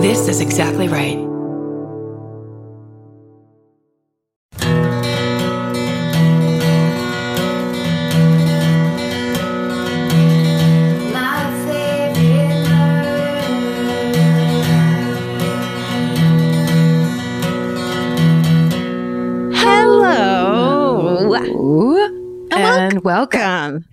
This is exactly right. Hello. and welcome Welcome.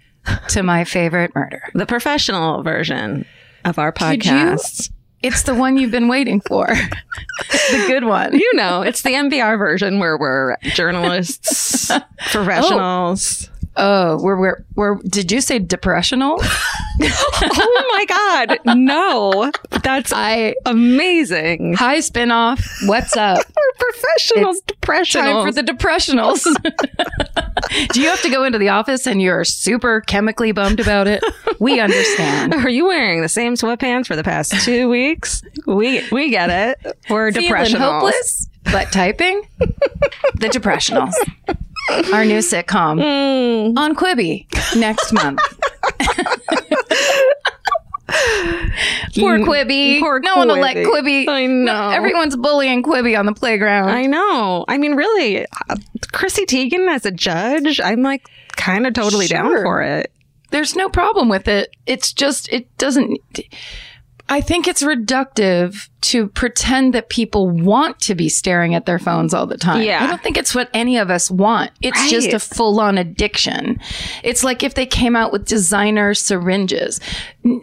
to my favorite murder. The professional version of our Could you- podcast. It's the one you've been waiting for. the good one. You know, it's the NPR version where we're journalists, professionals. Oh, Oh, we're we're, we're did you say depressional? Oh, my God. No. That's I amazing. hi spinoff. What's up? We're professionals, It's depressionals. Time for the depressionals. Do you have to go into the office and you're super chemically bummed about it? We understand. Are you wearing the same sweatpants for the past two weeks? We we get it. We're depressionals. hopeless, but typing. the depressionals. Our new sitcom Mm. on Quibi next month. Poor Quibi. Poor no one will let Quibi. I No, know. everyone's bullying Quibi on the playground. I know. I mean, really, uh, Chrissy Teigen as a judge, I'm like kind of totally down for it. There's no problem with it. It's just it doesn't. I think it's reductive to pretend that people want to be staring at their phones all the time. Yeah. I don't think it's what any of us want. It's just a full on addiction. It's like if they came out with designer syringes.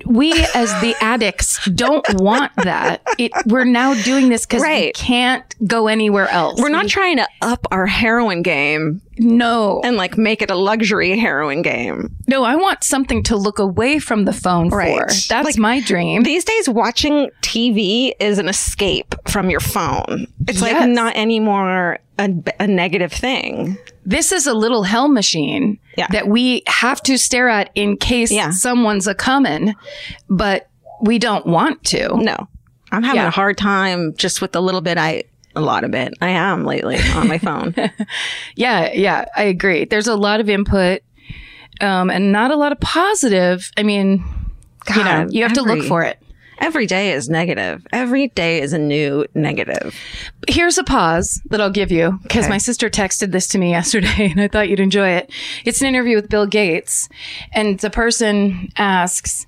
We, as the addicts, don't want that. It, we're now doing this because we can't go anywhere else. We're not trying to up our heroin game no, and like make it a luxury heroin game. no. I want something to look away from the phone for. That's Like, my dream. These days, watching TV is an escape from your phone. It's like not anymore a, a negative thing. this is a little hell machine Yeah. that we have to stare at in case Yeah. someone's a coming, but we don't want to. No, I'm having Yeah. a hard time just with the little bit I, a lot of it I am lately on my phone. Yeah, yeah, I agree. There's a lot of input um, and not a lot of positive. I mean, you know, you have to look for it. Every day is negative. Every day is a new negative. Here's a pause that I'll give you because Okay. my sister texted this to me yesterday and I thought you'd enjoy it. It's an interview with Bill Gates and the person asks,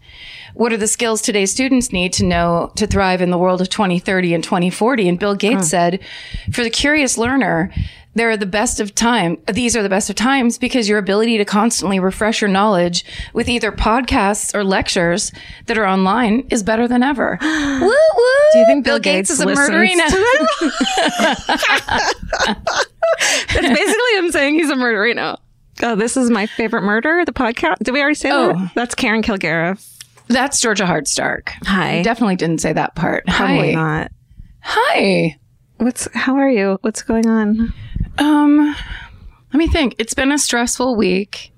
what are the skills today's students need to know to thrive in the world of 2030 and 2040? And Bill Gates hmm. said, for the curious learner, there are the best of time. These are the best of times because your ability to constantly refresh your knowledge with either podcasts or lectures that are online is better than ever. woo woo. Do you think Bill, Bill Gates, Gates is a murderina? That's basically him saying he's a murderino. Oh, this is my favorite murder. The podcast. Did we already say that? Oh. that? That's Karen Kilgariff. That's Georgia Hardstark. Hi. Definitely didn't say that part. Probably Hi. not. Hi. What's? How are you? What's going on? Um, let me think. It's been a stressful week.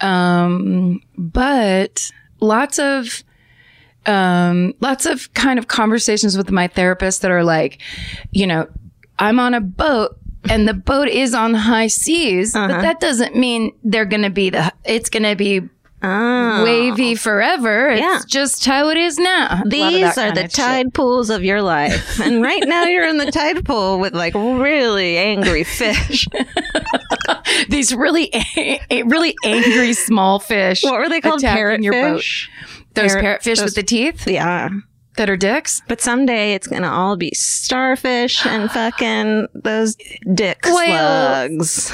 Um, but lots of, um, lots of kind of conversations with my therapist that are like, you know, I'm on a boat and the boat is on high seas, but that doesn't mean they're going to be the, it's going to be Oh. wavy forever. It's Yeah. just how it is now. A lot of These are the of shit. tide pools of your life. And right now you're in the tide pool with like really angry fish. these really, a- really angry small fish. What were they called? attacking Parrotfish? Those Parrot- parrotfish those- with the teeth Yeah. that are dicks. But someday it's gonna all be starfish and fucking those dick Whales. slugs.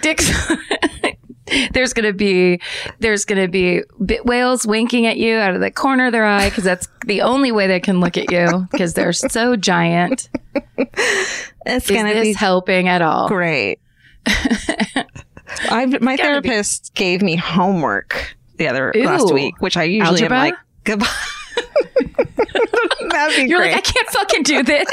Dicks. there's gonna be there's gonna be bit whales winking at you out of the corner of their eye because that's the only way they can look at you because they're so giant. It's Is gonna be helping at all? great. I my Gotta be. therapist gave me homework the other last week, which I usually Algebra? am like goodbye. You're great. like, I can't fucking do this.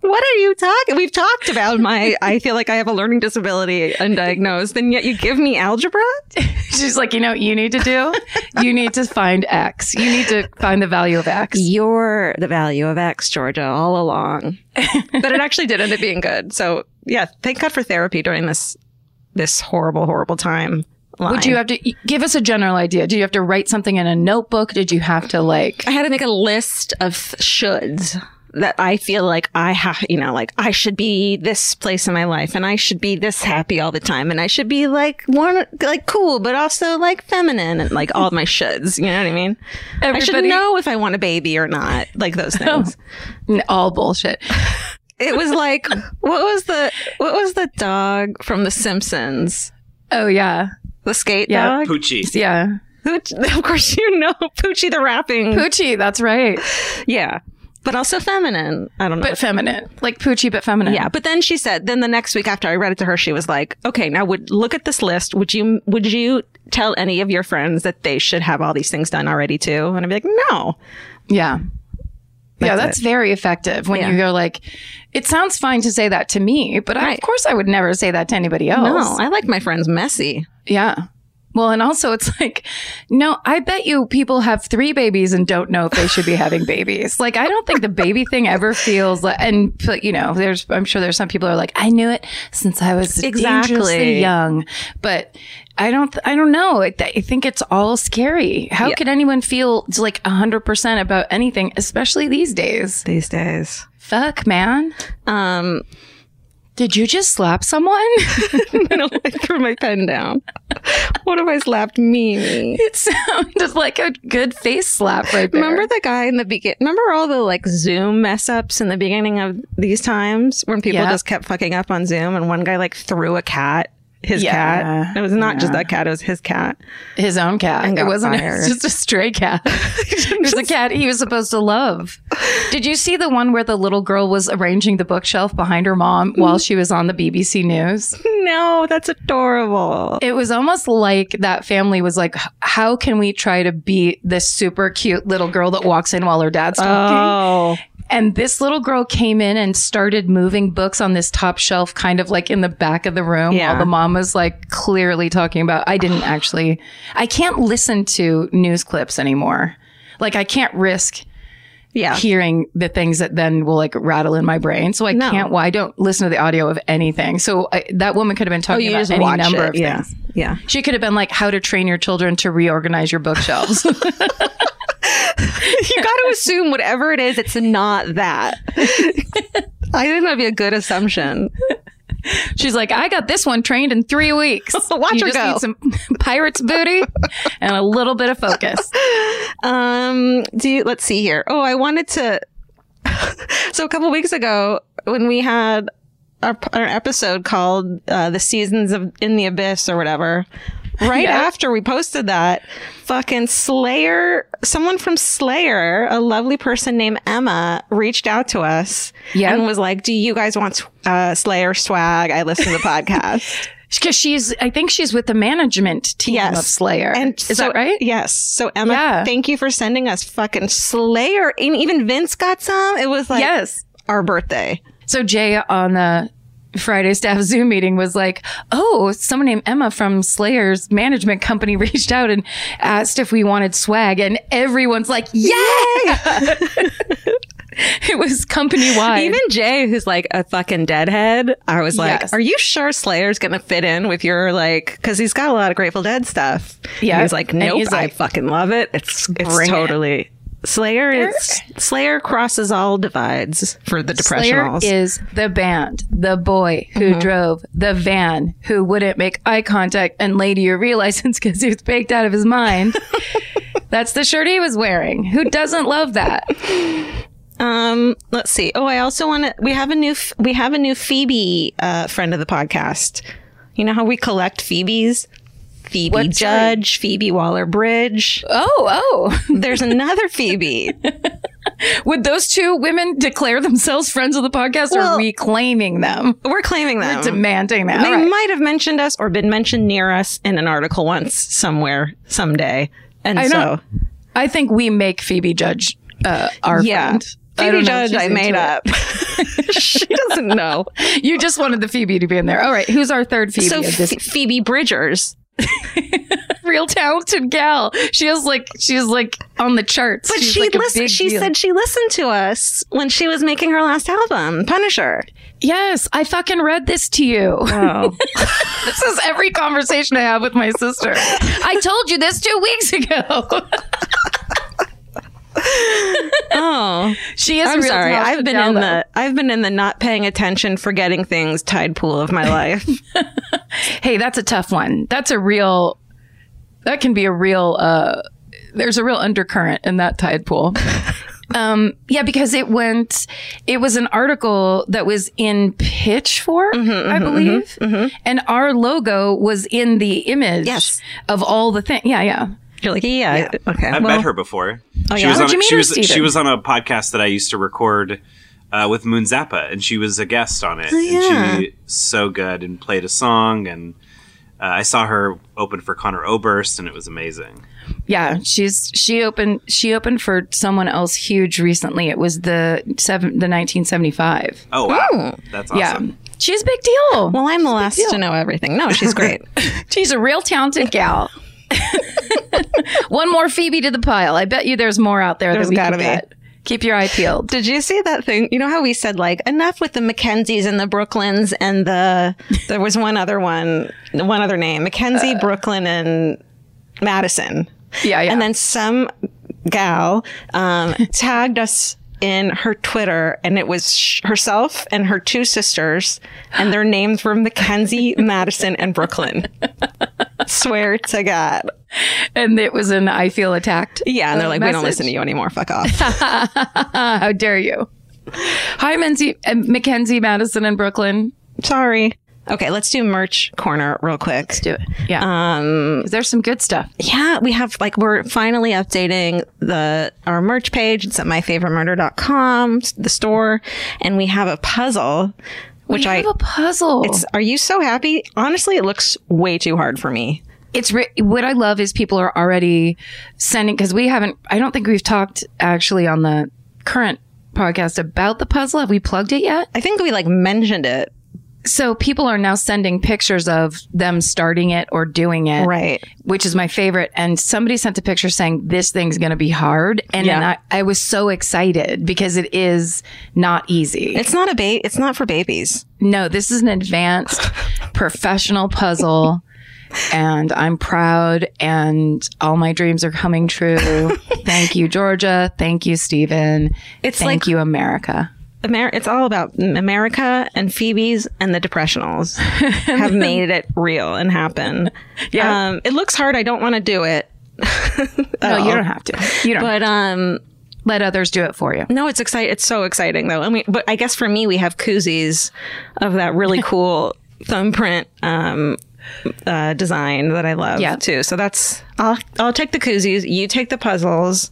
what are you talking? We've talked about my. I feel like I have a learning disability undiagnosed, and yet you give me algebra. She's like, you know what you need to do? You need to find X. You need to find the value of X. You're the value of X, Georgia, all along. but it actually did end up being good. So yeah, thank God for therapy during this this horrible, horrible time. Would you have to give us a general idea? Do you have to write something in a notebook? Did you have to like? I had to make a list of shoulds that I feel like I have, you know, like I should be this place in my life and I should be this happy all the time and I should be like one, like cool, but also like feminine and like all my shoulds. You know what I mean? I should know if I want a baby or not, like those oh, things. All bullshit. It was like, what was the, what was the dog from The Simpsons? Oh yeah, The skate Yeah. dog? Poochie. yeah. Pooch, of course you know Poochie the rapping. Poochie. That's right. Yeah. But also feminine. I don't know. But feminine, like Poochie, but feminine. Yeah, but then she said, then the next week after I read it to her, she was like, "Okay, now would look at this list. Would you would you tell any of your friends that they should have all these things done already too?" And I'd be like, "No." Yeah. Yeah, That's that's very effective when Yeah. you go like, it sounds fine to say that to me, but I, of course I would never say that to anybody else. No, I like my friends messy. Yeah. Well, and also it's like, no, I bet you people have three babies and don't know if they should be having babies. Like, I don't think the baby thing ever feels like, and you know, there's, I'm sure there's some people who are like, I knew it since I was Exactly. young, but I don't, I don't know. I, I think it's all scary. How Yeah. could anyone feel like hundred percent about anything, especially these days? These days. Fuck, man. Um, Did you just slap someone? no, I threw my pen down. What if I slapped Mimi? it sounded like a good face slap right there. Remember the guy in the begin? Remember all the like Zoom mess ups in the beginning of these times when people Yeah. just kept fucking up on Zoom and one guy like threw a cat, his Yeah. cat. It was not just that cat; it was his cat. his own cat. And It wasn't fired. just a stray cat. it was a cat he was supposed to love. Did you see the one where the little girl was arranging the bookshelf behind her mom mm-hmm. while she was on the BBC News? No, that's adorable. It was almost like that family was like, how can we try to beat this super cute little girl that walks in while her dad's talking? Oh, And this little girl came in and started moving books on this top shelf, kind of like in the back of the room Yeah. while the mom was like clearly talking about. I didn't actually, I can't listen to news clips anymore. Like I can't risk yeah. hearing the things that then will like rattle in my brain. So I No. can't, well, I don't listen to the audio of anything. So I, that woman could have been Oh, talking you about any number it. of yeah. things. Yeah. She could have been like, how to train your children to reorganize your bookshelves. you got to assume whatever it is, it's not that. I think that'd be a good assumption. She's like, I got this one trained in three weeks. Watch you her just go. need some pirate's booty and a little bit of focus. Um, do you, let's see here. Oh, I wanted to. so a couple weeks ago, when we had our, our episode called uh, "The Seasons of In the Abyss" or whatever, right Yeah. after we posted that, fucking Slayer, someone from Slayer, a lovely person named Emma, reached out to us Yeah. and was like, "Do you guys want uh, Slayer swag? I listen to the podcast." Because she's, I think she's with the management team Yes. of Slayer. And Is so- that right? Yes. So Emma, Yeah. thank you for sending us fucking Slayer. And even Vince got some. It was like yes. our birthday. So Jay on the Friday staff Zoom meeting was like, "Oh, someone named Emma from Slayer's management company reached out and asked if we wanted swag," and everyone's like, "Yeah!" it was company wide. Even Jay, who's like a fucking deadhead, I was like, Yes. "Are you sure Slayer's gonna fit in with your like?" Because he's got a lot of Grateful Dead stuff. Yeah. He's like, "Nope, he's I like, fucking love it. It's it's bring it." Totally." Slayer is Slayer crosses all divides for the Slayer is the band, the boy who drove the van, who wouldn't make eye contact and laid your real license because he was baked out of his mind. That's the shirt he was wearing. Who doesn't love that? Um, let's see. Oh, I also want to. We have a new. We have a new Phoebe uh, friend of the podcast. You know how we collect Phoebes? Phoebe What, sorry? Judge, Phoebe Waller Bridge. Oh, oh. There's another Phoebe. Would those two women declare themselves friends of the podcast Well- or reclaiming them? We're claiming them. We're Demanding them. they right. might have mentioned us or been mentioned near us in an article once somewhere someday. And I so, know. I think we make Phoebe Judge uh, our yeah. friend. Phoebe don't know if Judge, I made up. she doesn't know. You just wanted the Phoebe to be in there. All right. Who's our third Phoebe so? Phoebe Bridgers. Real talented gal. She is like she's like on the charts. But She's she like listened. She deal. said she listened to us when she was making her last album, Punisher. Yes, I fucking read this to you. Oh, This is every conversation I have with my sister. I told you this two weeks ago. oh. she is. I'm sorry. I've been in though. the I've been in the not paying attention, forgetting things tide pool of my life. Hey, that's a tough one. That's a real. That can be a real. uh There's a real undercurrent in that tide pool. Um, yeah, because it went, it was an article that was in Pitchfork, Mm-hmm, I believe. And our logo was in the image Yes. of all the things. Yeah, yeah. You're like, yeah, okay. I've well, met her before. Oh, she yeah? was on you meet she her, was she was on a podcast that I used to record uh, with Moon Zappa, and she was a guest on it. Oh, yeah. And she so good and played a song, and uh, I saw her open for Conor Oberst, and it was amazing. Yeah, she's she opened she opened for someone else huge recently. It was the seven the 1975. Oh wow, that's Yeah, she's a big deal. Well, I'm the last to know everything. No, she's great. She's a real talented gal. One more Phoebe to the pile. I bet you there's more out there There's that we gotta get. Keep your eye peeled. Did you see that thing? You know how we said like enough with the Mackenzies and the Brooklyns and the there was one other one, one other name, Mackenzie, Brooklyn, and Madison. Yeah, yeah. And then some gal um, tagged us in her Twitter, and it was sh- herself and her two sisters, and their names were Mackenzie, Madison, and Brooklyn. Swear to God. and it was an I feel attacked. Yeah, and they're like, we don't listen to you anymore. Fuck off. How dare you? Hi, Menzie, uh, Mackenzie, Madison, and Brooklyn. Sorry. Okay, let's do merch corner real quick. Let's Do it. Yeah. Um, there's some good stuff. Yeah, we have like we're finally updating the our merch page. It's at myfavoritemurder.com, the store, and we have a puzzle which we I have a puzzle. it's are you so happy? Honestly, it looks way too hard for me. it's re- what I love is people are already sending because we haven't. I don't think we've talked actually on the current podcast about the puzzle. Have we plugged it yet? I think we like mentioned it. So people are now sending pictures of them starting it or doing it, Right. Which is my favorite. And somebody sent a picture saying this thing's going to be hard, and Yeah. I, I was so excited because it is not easy. It's not a bait. It's not for babies. No, this is an advanced professional puzzle. And I'm proud, and all my dreams are coming true. Thank you, Georgia. Thank you, Stephen. It's Thank like- you, America. Amer- it's all about America and Phoebe's and the Depressionals have made it real and happen. Yeah. Um, it looks hard. I don't want to do it. No, you don't have to. You don't. But um, let others do it for you. No, it's exciting. It's so exciting though. And we, but I guess for me, we have koozies of that really cool thumbprint um, uh, design that I love Yeah. too. So that's I'll I'll take the koozies. You take the puzzles.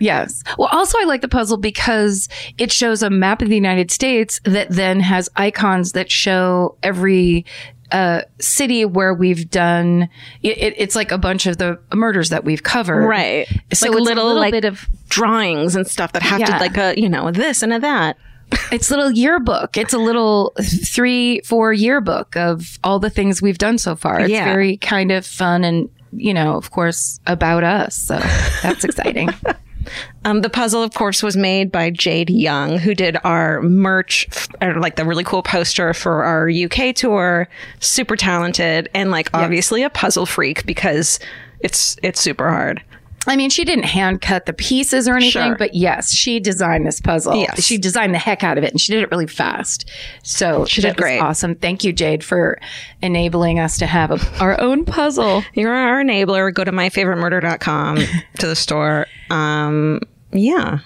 Yes. Well, also, I like the puzzle because it shows a map of the United States that then has icons that show every uh, city where we've done. It, it, it's like a bunch of the murders that we've covered. Right. So like it's a little, little like bit of drawings and stuff that have Yeah. to like a you know this and a that. it's a little yearbook. It's a little three, four yearbook of all the things we've done so far. It's Yeah. very kind of fun and, you know, of course, about us. So that's exciting. Um, the puzzle, of course, was made by Jade Young, who did our merch, or like the really cool poster for our UK tour. Super talented and like obviously a puzzle freak because it's it's super hard. I mean, she didn't hand cut the pieces or anything, Sure. but yes, she designed this puzzle. Yes. She designed the heck out of it and she did it really fast. So She did great. Awesome. Thank you, Jade, for enabling us to have a, our own puzzle. You're our enabler. Go to myfavoritemurder.com to the store. Um, yeah.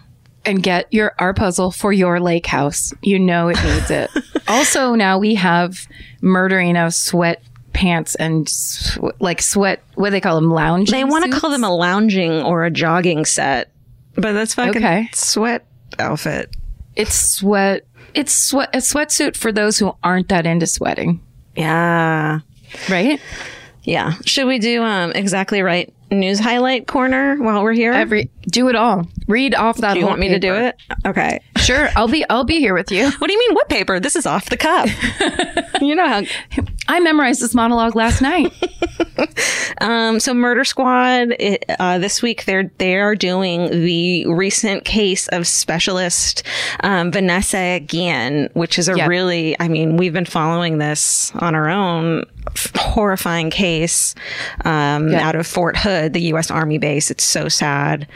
and get your our puzzle for your lake house. You know it needs it. also, now we have murdering of sweat pants and sw- like sweat. What do they call them? Lounge. They want to call them a lounging or a jogging set, but that's fucking Okay. sweat outfit. It's sweat. It's sweat. A sweatsuit for those who aren't that into sweating, Yeah. right? Yeah. Should we do um exactly right news highlight corner while we're here? Every do it all. Read off that. do you want me to do it? Okay. Sure. I'll be. I'll be here with you. What do you mean what paper? This is off the cuff. you know how I memorized this monologue last night. Um, so Murder Squad it, uh, this week they're they are doing the recent case of specialist um, Vanessa Guillen, which is a Yep. really I mean we've been following this on our own horrifying case um, Yep. out of Fort Hood, the U.S. Army base. It's so sad.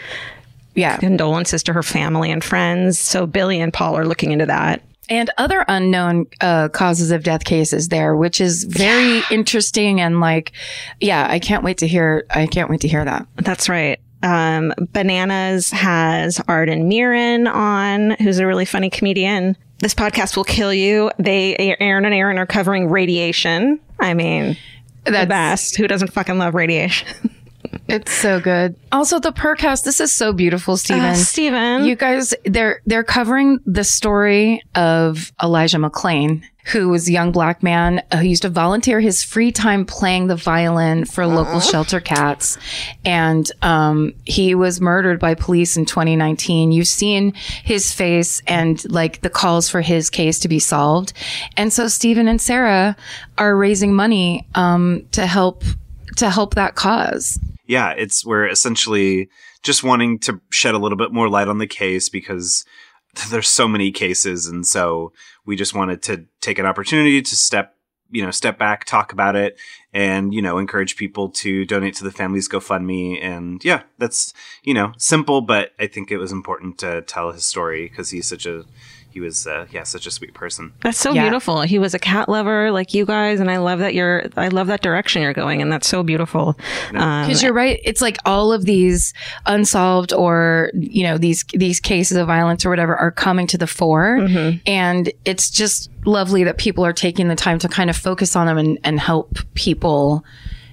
Yeah. Condolences to her family and friends. So Billy and Paul are looking into that. and other unknown uh, causes of death cases there, which is very interesting and like, yeah, I can't wait to hear. I can't wait to hear that. That's right. Um, Bananas has Arden Myrin on, who's a really funny comedian. This podcast will kill you. They, Erin and Erin are covering radiation. I mean, the best. Who doesn't fucking love radiation? it's so good. Also, the Purrcast. This is so beautiful, Stephen. Uh, Steven. You guys, they're they're covering the story of Elijah McClain, who was a young black man who used to volunteer his free time playing the violin for local shelter cats, and um, he was murdered by police in 2019. You've seen his face and like the calls for his case to be solved, and so Stephen and Sarah are raising money um, to help to help that cause. Yeah, it's we're essentially just wanting to shed a little bit more light on the case because there's so many cases, and so we just wanted to take an opportunity to step, you know, step back, talk about it, and you know, encourage people to donate to the family's GoFundMe. And yeah, that's you know, simple, but I think it was important to tell his story because he's such a he was uh, yeah such a sweet person. that's so Yeah. beautiful. He was a cat lover like you guys, and I love that you're. I love that direction you're going, and that's so beautiful. Um, Because you're right. It's like all of these unsolved or, you know, these, these cases of violence or whatever are coming to the fore. And it's just lovely that people are taking the time to kind of focus on them and, and help people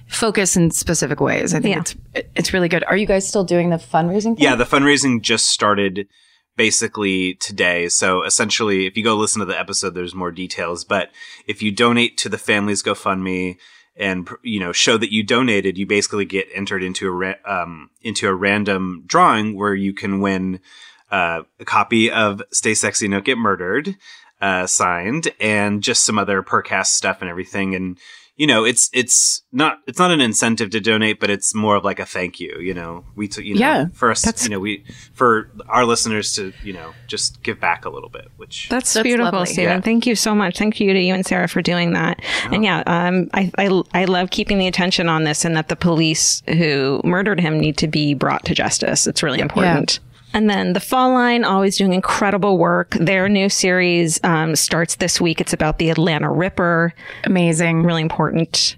focus in specific ways. I think Yeah. it's, it's really good. Are you guys still doing the fundraising? Thing? Yeah, the fundraising just started basically today. So essentially, if you go listen to the episode, there's more details. But if you donate to the family's GoFundMe and you know show that you donated, you basically get entered into a ra- um, into a random drawing where you can win uh, a copy of "Stay Sexy, Don't Get Murdered" uh, signed, and just some other Purrcast stuff and everything. And you know, it's it's not it's not an incentive to donate, but it's more of like a thank you. You know, we t- you know Yeah, for us, that's- you know, we for our listeners to you know just give back a little bit, which That's, That's beautiful, lovely. Stephen. Yeah. Thank you so much. Thank you to you and Sarah for doing that. And yeah, um, I, I I love keeping the attention on this, and that the police who murdered him need to be brought to justice. It's really important. And then the Fall Line, always doing incredible work. Their new series um, starts this week. It's about the Atlanta Ripper. Amazing. Really important.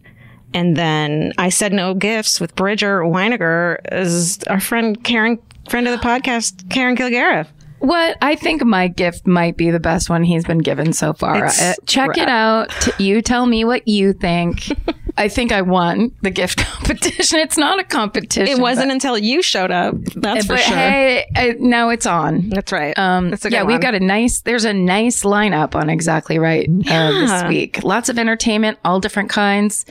And then I said no gifts with Bridger Winegar is our friend Karen, friend of the podcast, Karen Kilgariff. What I think my gift might be the best one he's been given so far. Uh, check it out. You tell me what you think. I think I won the gift competition. It's not a competition. It wasn't until you showed up. That's for sure. hey, uh, now it's on. That's right. Um, That's yeah, good we've got a nice. There's a nice lineup on exactly right uh, this week. Lots of entertainment, all different kinds.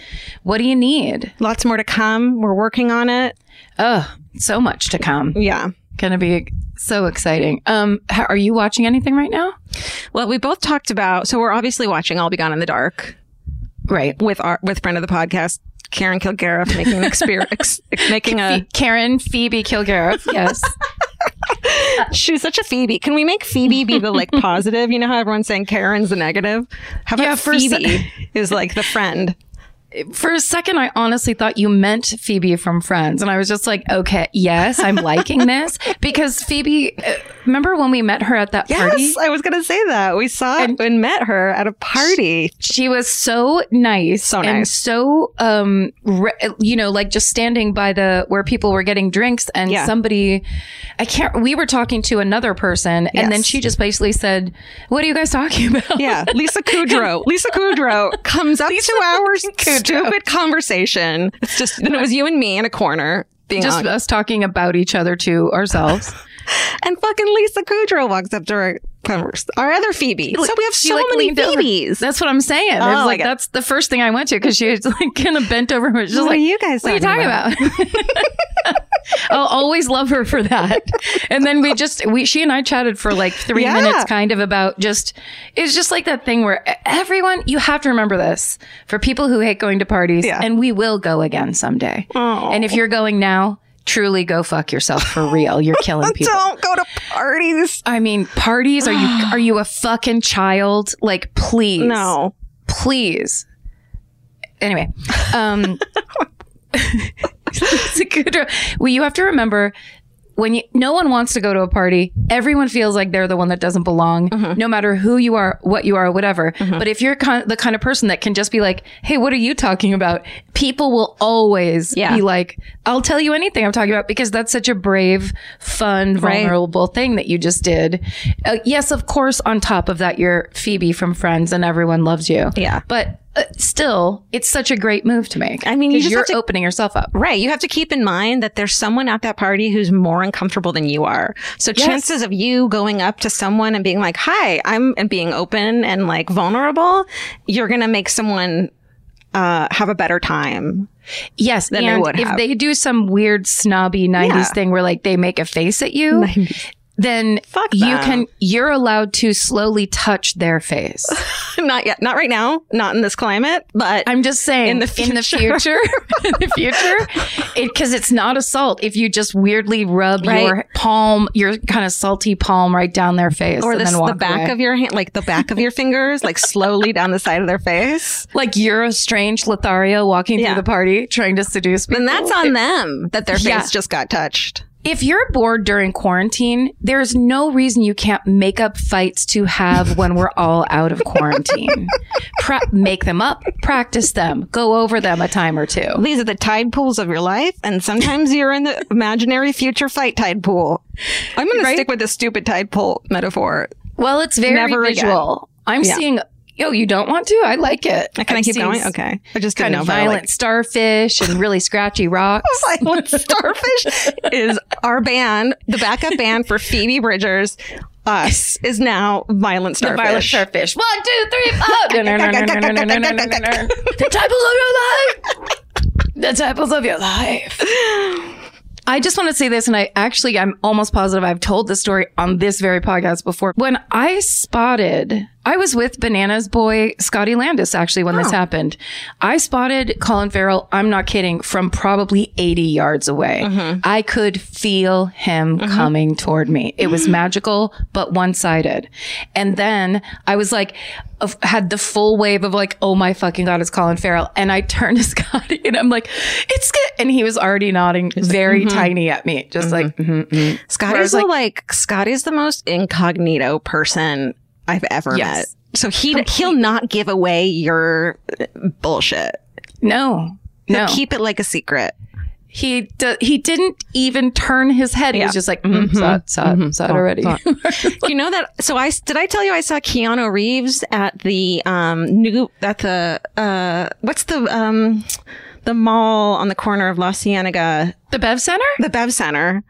What do you need? Lots more to come. We're working on it. Oh, so much to come. Yeah. Going to be so exciting. Um, how, are you watching anything right now? Well, we both talked about. So we're obviously watching "I'll Be Gone in the Dark" Right. with our with friend of the podcast, Karen Kilgariff, making an experience, making a. Karen Phoebe Kilgariff. Yes. She's such a Phoebe. Can we make Phoebe be the like positive? You know how everyone's saying Karen's the negative. How about Yeah, Phoebe is like the friend? For a second, I honestly thought you meant Phoebe from Friends. And I was just like, okay, yes, I'm liking this. Because Phoebe, uh, remember when we met her at that party? Yes, I was gonna say that. We saw And- and met her at a party. She was so nice. So And nice. so, um, re- you know, like just standing by the, where people were getting drinks and Yeah. somebody, I can't, we were talking to another person and then she just basically said, what are you guys talking about? Yeah, Lisa Kudrow. Lisa Kudrow comes up to our stupid conversation. It's just, and it was you and me in a corner being Just on. us talking about each other to ourselves. and fucking Lisa Kudrow walks up to our our other Phoebe. So we have She, so like, many over. Phoebes. That's what I'm saying. Oh, it Oh, was like that's the first thing I went to because she was like kind of bent over. Was What like, are you guys "What are you talking talking about?" I'll always love her for that. And then we just we she and I chatted for like three Yeah. minutes, kind of about just it's just like that thing where everyone you have to remember this for people who hate going to parties, Yeah. and we will go again someday. Oh. And if you're going now, truly go fuck yourself for real. You're killing people. Don't go to parties. I mean, parties? Are you are you a fucking child? Like, please, No. please. Anyway, um, it's a good. Well, you have to remember when you, no one wants to go to a party, everyone feels like they're the one that doesn't belong, Mm-hmm. no matter who you are, what you are, whatever. But if you're kind the kind of person that can just be like, "Hey, what are you talking about?" People will always Yeah. be like, "I'll tell you anything I'm talking about," because that's such a brave, fun, Right. vulnerable thing that you just did. Uh, yes, of course. On top of that, you're Phoebe from Friends, and everyone loves you. Yeah. but. Uh, still, it's such a great move to make. I mean, you 'Cause just you're have to- opening yourself up. Right. You have to keep in mind that there's someone at that party who's more uncomfortable than you are. So Yes. chances of you going up to someone and being like, hi, I'm, and being open and like vulnerable, you're going to make someone, uh, have a better time. Yes, than they would if have. they do some weird snobby '90s Yeah. thing where like they make a face at you, then Fuck you them. can you're allowed to slowly touch their face. not yet. Not right now. Not in this climate, but I'm just saying In the in the future. future, in the future, because it's not assault if you just weirdly rub Right. your palm, your kind of salty palm right down their face, or and this, then walk the back away. of your hand, like the back of your fingers, like slowly down the side of their face. like you're a strange Lothario walking Yeah. through the party trying to seduce people. Then that's on them that their face Yeah. just got touched. If you're bored during quarantine, there's no reason you can't make up fights to have when we're all out of quarantine. pra- make them up, practice them, go over them a time or two. These are the tide pools of your life, and sometimes you're in the imaginary future fight tide pool. I'm going to stick with the stupid tide pool metaphor. Well, it's very Never again. visual. I'm Yeah. seeing yo, you don't want to? I like it. Can I've i keep going? Okay. I just kind of violent like... starfish and really scratchy rocks. violent starfish is our band, the backup band for Phoebe Bridgers. Us is now violent starfish. The violent starfish. One, two, three, four. the titles of your life. The titles of your life. I just want to say this, and I actually, I'm almost positive I've told this story on this very podcast before. When I spotted I was with Bananas boy Scotty Landes actually when this happened. I spotted Colin Farrell, I'm not kidding, from probably 80 yards away. I could feel him coming toward me. It was magical, but one sided. And then I was like, of- had the full wave of like, oh my fucking God, it's Colin Farrell. And I turned to Scotty and I'm like, it's good. And he was already nodding very tiny at me, just like, mhm, mhm. Scotty's like- like, Scotty's the most incognito person I've ever Yes. met. So he he'll not give away your bullshit. no, He'll no. keep it like a secret. he d- he didn't even turn his head. He was just like, mm saw it, saw it, saw it already. you know that? So I did. I tell you I saw Keanu Reeves at the um new at the uh what's the um the mall on the corner of La Cienega, the Bev Center? the Bev Center,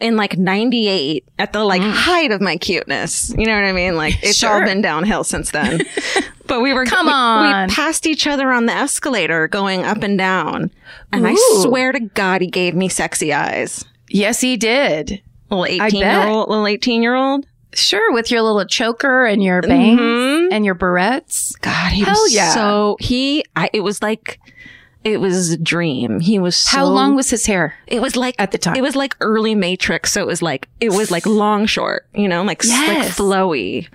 in like '98 at the like height of my cuteness. You know what I mean? Like it's all been downhill since then. but we were Come we- on. we passed each other on the escalator going up and down, and I swear to God, he gave me sexy eyes. Yes, he did. Little I eighteen year bet. old, little eighteen year old. Sure, with your little choker and your bangs Mhm. and your barrettes. God, he Hell was yeah. so he. I, it was like it was a dream. He was so, How long was his hair? it was like at the time? It was like early Matrix, so it was like it was like long short, you know, like s- like Yes. flowy.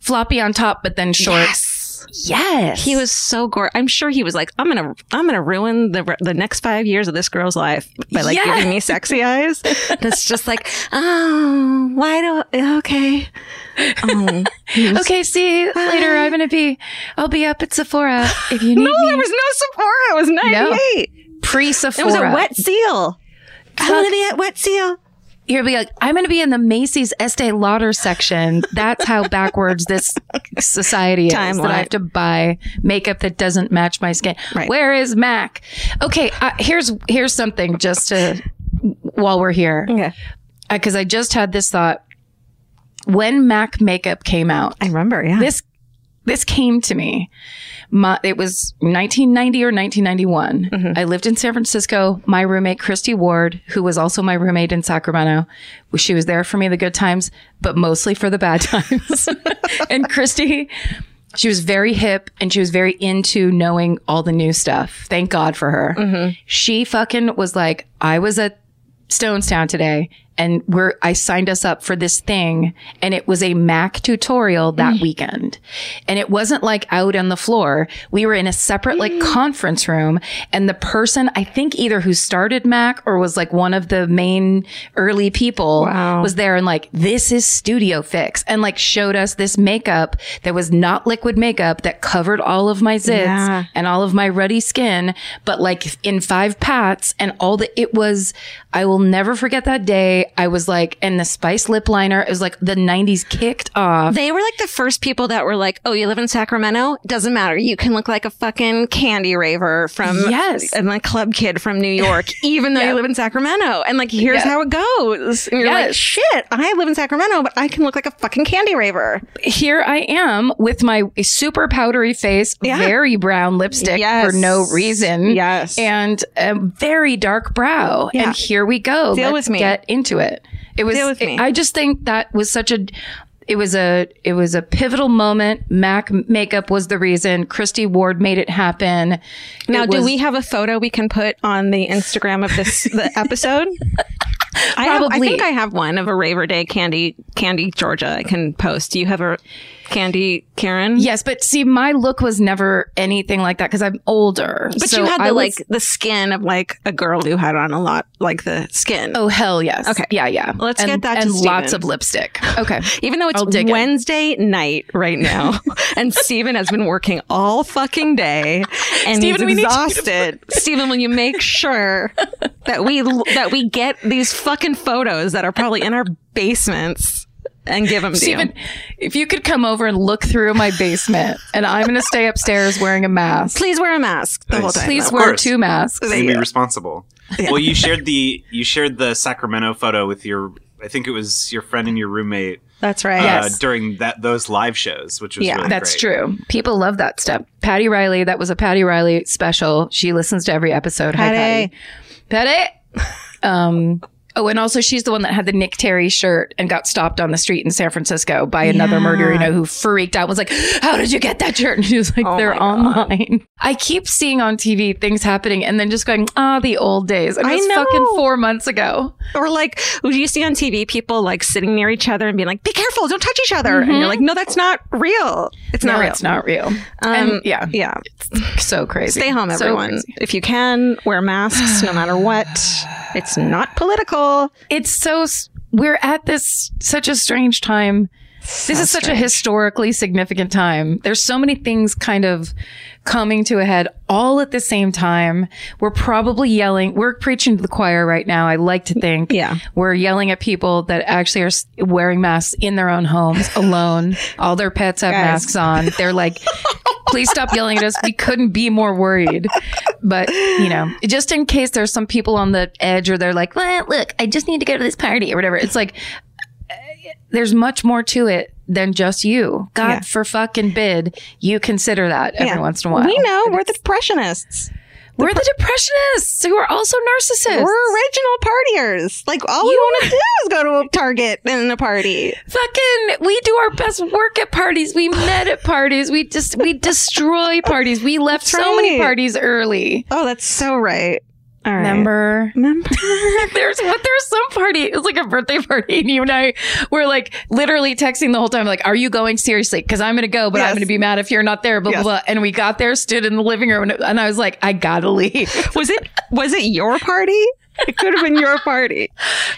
Floppy on top, but then short. Yes. Yes. He was so gorgeous. I'm sure he was like, I'm gonna, I'm gonna ruin the the next five years of this girl's life by like Yes. giving me sexy eyes. That's just like, oh, why do? Okay, oh, was- Okay, see you later. I'm gonna be. I'll be up at Sephora if you need No, there was no Sephora. It was 98. Pre Sephora. It was a wet seal. I'm going to be at wet seal. You'll be like, I'm going to be in the Macy's Estee Lauder section. That's how backwards this society is. That Timeline. I have to buy makeup that doesn't match my skin. Right. Where is Mac? Okay, uh, here's here's something just to while we're here Okay. because I just had this thought. When Mac makeup came out, I remember. Yeah. this this came to me. My, it was 1990 or 1991. Mm-hmm. I lived in San Francisco. My roommate, Christy Ward, who was also my roommate in Sacramento, she was there for me the good times, but mostly for the bad times. and Christy, she was very hip and she was very into knowing all the new stuff. Thank God for her. Mm-hmm. She fucking was like, I was at Stonestown today and we're, I signed us up for this thing and it was a Mac tutorial that mm. weekend. And it wasn't like out on the floor. We were in a separate like mm. conference room and the person, I think either who started Mac or was like one of the main early people Wow. was there and like, this is Studio Fix and like showed us this makeup that was not liquid makeup that covered all of my zits Yeah. and all of my ruddy skin, but like in five pats and all the, it was, I will never forget that day. I was like, and the spice lip liner, it was like the 90s kicked off. They were like the first people that were like, "Oh, you live in Sacramento? Doesn't matter. You can look like a fucking candy raver from Yes. and like club kid from New York, even though you live in Sacramento. And like, here's Yeah. how it goes. And you're like, Yes. shit, I live in Sacramento, but I can look like a fucking candy raver. Here I am with my super powdery face, Yeah. very brown lipstick Yes. for no reason. Yes. And a very dark brow. And here we go. Deal Let's with me. get into it. It was, Deal with me. I just think that was such a, it was a it was a pivotal moment. Mac makeup was the reason. Christy Ward made it happen. Now, It do we have a photo we can put on the Instagram of this the episode? I, have, I think I have one of a Raver Day candy, candy Georgia. I can post. Do you have a candy Karen? Yes, but see, my look was never anything like that because I'm older. But So you had the I was- like the skin of like a girl who had on a lot like the skin. Oh hell yes. Okay. Yeah, yeah. Let's and, get that to and lots of lipstick. Okay. Even though it's dig it. Wednesday night right now, and Steven has been working all fucking day, and Steven, he's you to exhausted. Steven, will you make sure that we that we get these fucking photos that are probably in our basements and give them to Steven, you? if you could come over and look through my basement, and I'm going to stay upstairs wearing a mask. Please wear a mask the whole time. Please Of wear course. two masks. to be responsible. Well, you shared the you shared the Sacramento photo with your I think it was your friend and your roommate That's right. uh, Yes. during that those live shows, which was Yeah, really That's great. true. People love that stuff. Patty Riley, that was a Patty Riley special. She listens to every episode. Hi, Patty. Patty. Patty. Um, oh, and also she's the one that had the Nick Terry shirt and got stopped on the street in San Francisco by another Yeah. murderer who freaked out. Was like, "How did you get that shirt?" And she was like, Oh "They're online." I keep seeing on TV things happening and then just going, "Ah, the old days." And I it was know. fucking four months ago. Or like when you see on TV people like sitting near each other and being like, "Be careful, don't touch each other," and you're like, "No, that's not real. It's not real. it's not real. Um, and yeah, yeah. so crazy. Stay home, everyone. crazy. if you can, wear masks no matter what. It's not political. It's so we're at this such a strange time this is such a historically significant time. There's so many things kind of coming to a head all at the same time. We're probably yelling we're preaching to the choir right now i like to think. Yeah. we're yelling at people that actually are wearing masks in their own homes alone. All their pets have Guys. masks on. They're like please stop yelling at us. We couldn't be more worried. But you know just in case there's some people on the edge or they're like well look i just need to go to this party or whatever. It's like there's much more to it than just you god Yeah. for fucking bid you consider that every Yeah. once in a while We know we're the depressionists. we're the depressionists who are also narcissists We're original partiers. Like all we want to do is go to a Target and a party. fucking we do our best work at parties we met at parties we just we destroy parties we left That's so many parties early Oh, that's so right. All right. remember Remember? there's what there's some party it was like a birthday party and you and i were like literally texting the whole time like are you going seriously because i'm gonna go but i'm gonna be mad if you're not there blah Yes. blah blah and we got there stood in the living room and, and i was like i gotta leave was it was it your party? It could have been your party.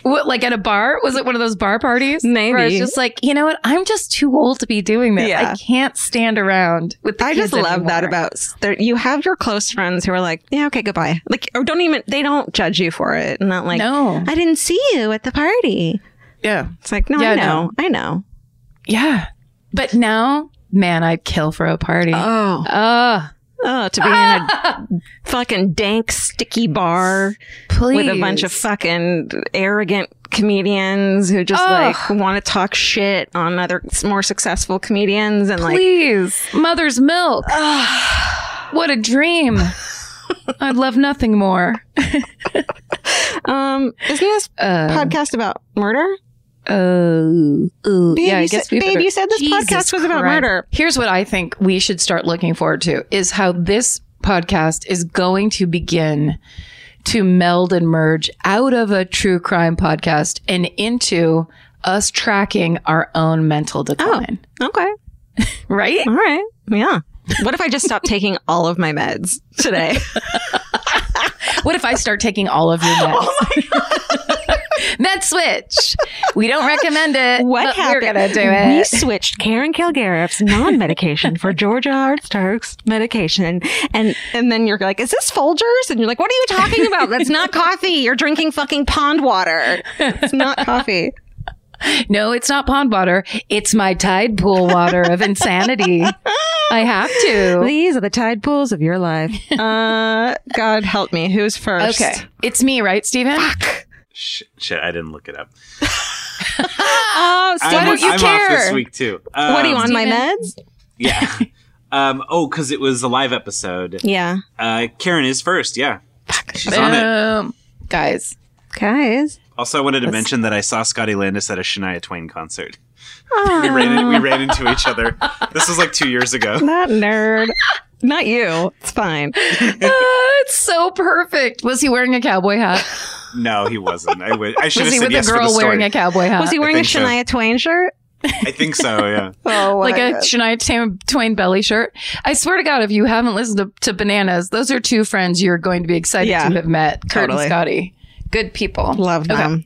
what, like at a bar was it one of those bar parties Maybe. where it's just like you know what i'm just too old to be doing this Yeah. i can't stand around with the I just kids love that about you have your close friends who are like, yeah, okay, goodbye. Like, or don't even they don't judge you for it, and not like, No. I didn't see you at the party. yeah It's like, no, Yeah, I no. know, I know. yeah but now man i'd kill for a party Oh, Ah, Oh, to be in a fucking dank, sticky bar Please. with a bunch of fucking arrogant comedians who just Ugh. like want to talk shit on other more successful comedians and like Please. Mother's milk. what a dream. I'd love nothing more. um isn't this Uh, podcast about murder? Oh, oh, Babe, yeah. I you guess said- babe, better- you said this podcast was about murder. Here's what I think we should start looking forward to: is how this podcast is going to begin to meld and merge out of a true crime podcast and into us tracking our own mental oh, decline. Okay. Right? All right. Yeah. What if I just stop taking all of my meds today? What if I start taking all of your oh meds? Oh Med switch. We don't recommend it. What happened? We're gonna do We it. switched Karen Kilgariff's non-medication for Georgia Hardstark's medication, and and then you're like, "Is this Folgers?" And you're like, "What are you talking about? That's not coffee. You're drinking fucking pond water. It's not coffee." No, it's not pond water. It's my tide pool water of insanity. I have to. These are the tide pools of your life. Uh, God help me. Who's first? Okay. It's me, right, Steven? Shit, shit, I didn't look it up. Oh, so Why I'm, don't you I'm care? off this week too. Um, what do you want? My meds? Yeah. um. Oh, because it was a live episode. Yeah, Uh, Karen is first. Yeah, she's on it. Guys. guys. Also, I wanted to mention that I saw Scotty Landes at a Shania Twain concert. We ran, in, we ran into each other. This was like two years ago. That nerd. Not you. It's fine. Ah, it's so perfect. Was he wearing a cowboy hat? No, he wasn't. I, would, I should Was have he said with yes a for the girl wearing a cowboy hat? Was he wearing a think so. Shania Twain shirt? I think so. Yeah. Oh, like a whatever. Shania Tam- Twain belly shirt. I swear to God, if you haven't listened to, to Bananas, those are two friends you're going to be excited Yeah. to have met. Kurt Totally. and Scotty. Good people. Love Okay.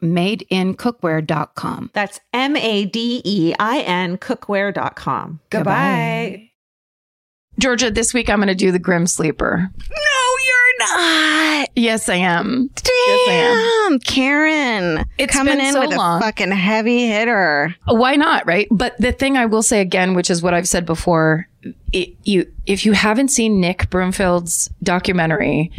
madeincookware.com. That's M A D E I N cookware.com. Goodbye. Georgia, this week I'm going to do the Grim Sleeper. No, you're not. Yes, I am. Damn, Yes, I Karen. It's coming been in so with long. a fucking heavy hitter. Why not, right? But the thing I will say again, which is what I've said before, it, you if you haven't seen Nick Broomfield's documentary,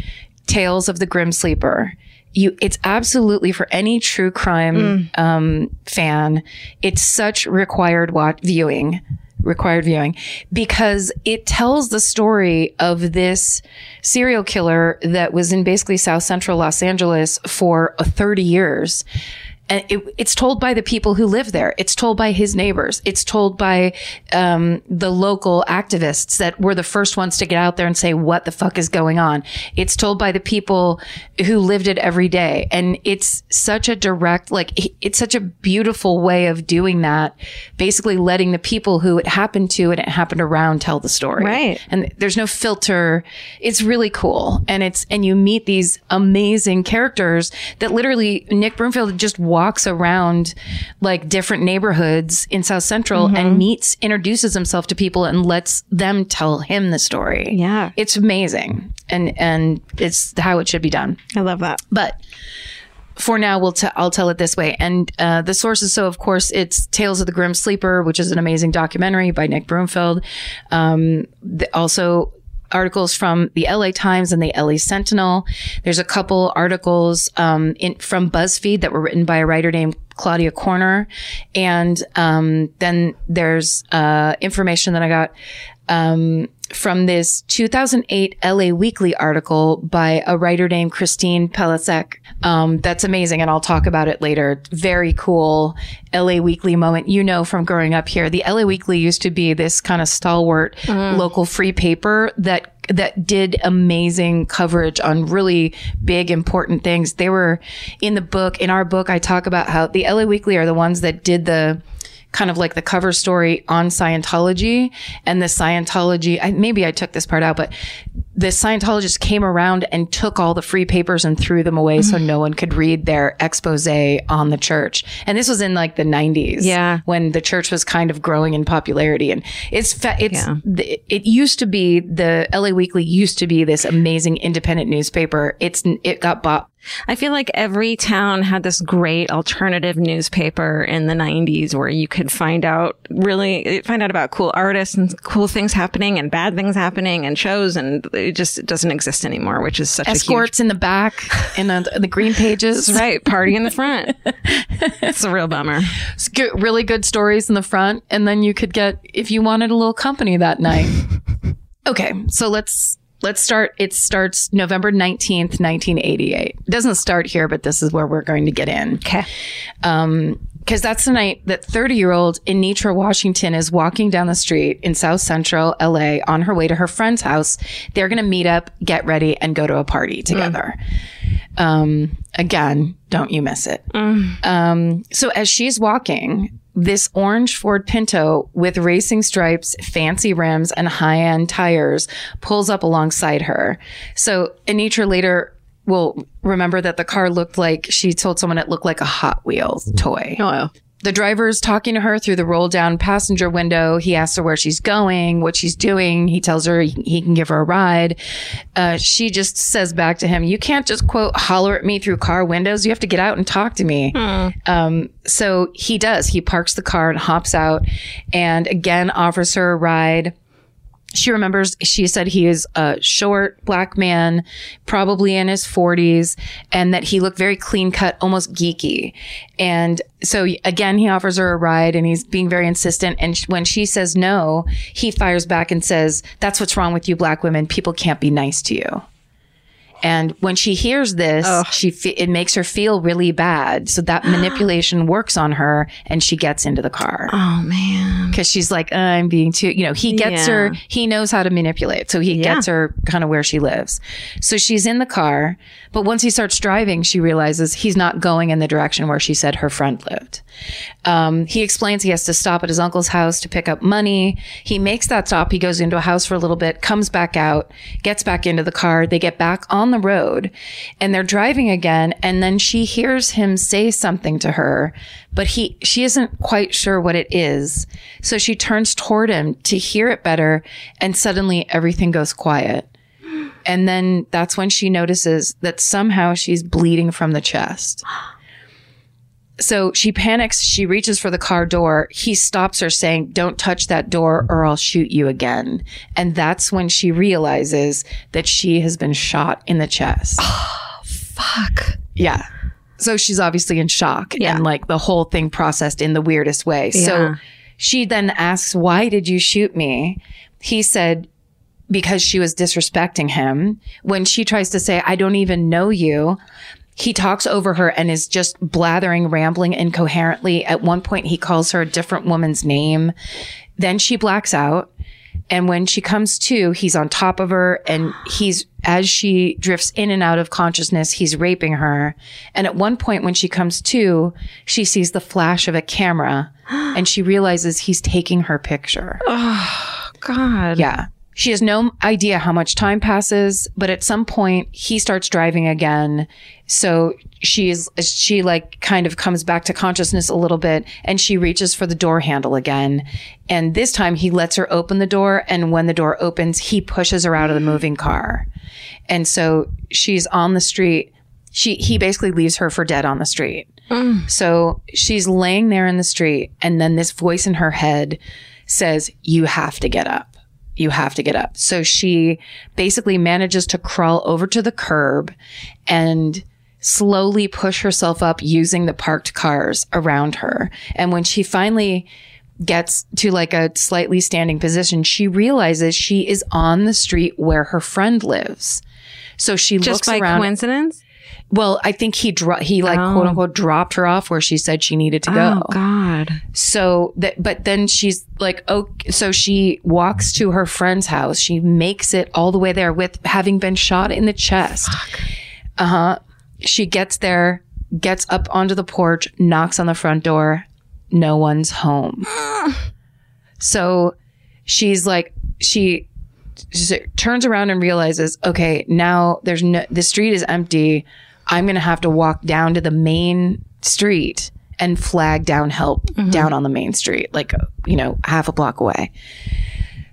Tales of the Grim Sleeper, you it's absolutely for any true crime um, fan. It's such required watch viewing. Required viewing because it tells the story of this serial killer that was in basically South Central Los Angeles for uh, 30 years and it, it's told by the people who live there. It's told by his neighbors. It's told by um, the local activists that were the first ones to get out there and say, "What the fuck is going on?" It's told by the people who lived it every day, and it's such a direct, like it's such a beautiful way of doing that. Basically, letting the people who it happened to and it happened around tell the story. Right. And there's no filter. It's really cool, and it's and you meet these amazing characters that literally Nick Broomfield just walks around like different neighborhoods in South Central and meets, introduces himself to people and lets them tell him the story. Yeah. It's amazing. And, and it's how it should be done. I love that. But for now, we'll t- I'll tell it this way. And uh, the sources, so of course, it's Tales of the Grim Sleeper, which is an amazing documentary by Nick Broomfield. Um, the, also, articles from the LA Times and the LA Sentinel. There's a couple articles um, in, from BuzzFeed that were written by a writer named Claudia Koerner, and um, then there's uh, information that I got um, from this 2008 LA Weekly article by a writer named Christine Pelisek. Um, that's amazing, and I'll talk about it later. Very cool LA Weekly moment. You know from growing up here, the LA Weekly used to be this kind of stalwart local free paper that that did amazing coverage on really big important things. They were in the book, in our book, I talk about how the LA Weekly are the ones that did the kind of like the cover story on Scientology and the Scientology. I, maybe I took this part out, but the Scientologists came around and took all the free papers and threw them away so no one could read their expose on the church. And this was in like the 90s. Yeah. When the church was kind of growing in popularity. And it's, fa- it's, Yeah. it used to be the LA Weekly used to be this amazing independent newspaper. It's, it got bought I feel like every town had this great alternative newspaper in the 90s where you could find out really find out about cool artists and cool things happening and bad things happening and shows and it just doesn't exist anymore, which is such a escorts in the back in the, the green pages. huge right party in the front. it's a real bummer. Good- really good stories in the front, and then you could get if you wanted a little company that night. okay, so let's let's start. It starts November nineteenth, nineteen eighty eight. It doesn't start here, but this is where we're going to get in. Okay. Um, because that's the night that 30 year old Enietra Washington is walking down the street in South Central LA on her way to her friend's house. They're going to meet up, get ready, and go to a party together. Um, again, don't you miss it. Um, so as she's walking, this orange Ford Pinto with racing stripes, fancy rims, and high end tires pulls up alongside her. So Enietra later will remember that the car looked like she told someone it looked like a Hot Wheels toy. Oh, The driver is talking to her through the roll down passenger window. He asks her where she's going, what she's doing. He tells her he, can give her a ride. Uh, she just says back to him, You can't just quote holler at me through car windows. You have to get out and talk to me. Um, so he does. He parks the car and hops out and again offers her a ride she remembers she said he is a short black man, probably in his 40s, and that he looked very clean cut, almost geeky. And so again, he offers her a ride and he's being very insistent. And when she says no, he fires back and says, That's what's wrong with you, black women. People can't be nice to you. And when she hears this, she fe- it makes her feel really bad. So that manipulation works on her, and she gets into the car oh man. because she's like, "Uh, I'm being too, you know, he gets Yeah. her, he knows how to manipulate. So he Yeah. gets her kind of where she lives. So she's in the car, but once he starts driving, she realizes he's not going in the direction where she said her friend lived. Um, he explains he has to stop at his uncle's house to pick up money. He makes that stop. He goes into a house for a little bit, comes back out, gets back into the car. They get back on the road and they're driving again. And then she hears him say something to her, but he, she isn't quite sure what it is. So she turns toward him to hear it better. And suddenly everything goes quiet. And then that's when she notices that somehow she's bleeding from the chest. So she panics. She reaches for the car door. He stops her saying, don't touch that door or I'll shoot you again. And that's when she realizes that she has been shot in the chest. Oh, fuck. Yeah. So she's obviously in shock Yeah. and like the whole thing processed in the weirdest way. So she then asks, Why did you shoot me? He said, Because she was disrespecting him. When she tries to say, I don't even know you, he talks over her and is just blathering, rambling incoherently. At one point, he calls her a different woman's name. Then she blacks out. And when she comes to, he's on top of her and he's, as she drifts in and out of consciousness, he's raping her. And at one point, when she comes to, she sees the flash of a camera and she realizes he's taking her picture. Oh, God. Yeah. She has no idea how much time passes, but at some point he starts driving again. So she's, she like kind of comes back to consciousness a little bit and she reaches for the door handle again. And this time he lets her open the door. And when the door opens, he pushes her out of the moving car. And so she's on the street. She, he basically leaves her for dead on the street. Mm. So she's laying there in the street. And then this voice in her head says, you have to get up you have to get up. So she basically manages to crawl over to the curb and slowly push herself up using the parked cars around her. And when she finally gets to like a slightly standing position, she realizes she is on the street where her friend lives. So she Just looks by around. coincidence? Well, I think he dro- he like Oh. quote unquote dropped her off where she said she needed to go. Oh, God. So that, but then she's like, oh, so she walks to her friend's house. She makes it all the way there with having been shot in the chest. Uh huh. She gets there, gets up onto the porch, knocks on the front door. No one's home. so she's like, she, she turns around and realizes, okay, now there's no, the street is empty. I'm going to have to walk down to the main street and flag down help mm-hmm. down on the main street, like, you know, half a block away.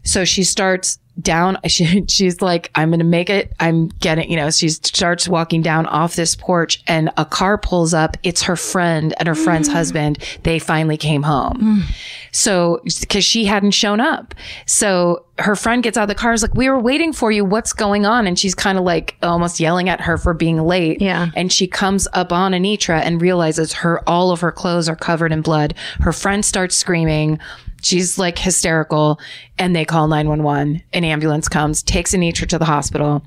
So she starts down. She, she's like, I'm going to make it. I'm getting, you know, she starts walking down off this porch and a car pulls up. It's her friend and her friend's mm. husband. They finally came home. Mm. So, cause she hadn't shown up. So her friend gets out of the car, is like, we were waiting for you. What's going on? And she's kind of like almost yelling at her for being late. Yeah. And she comes up on Enietra and realizes her, all of her clothes are covered in blood. Her friend starts screaming. She's like hysterical and they call 911. An ambulance comes, takes Enietra to the hospital.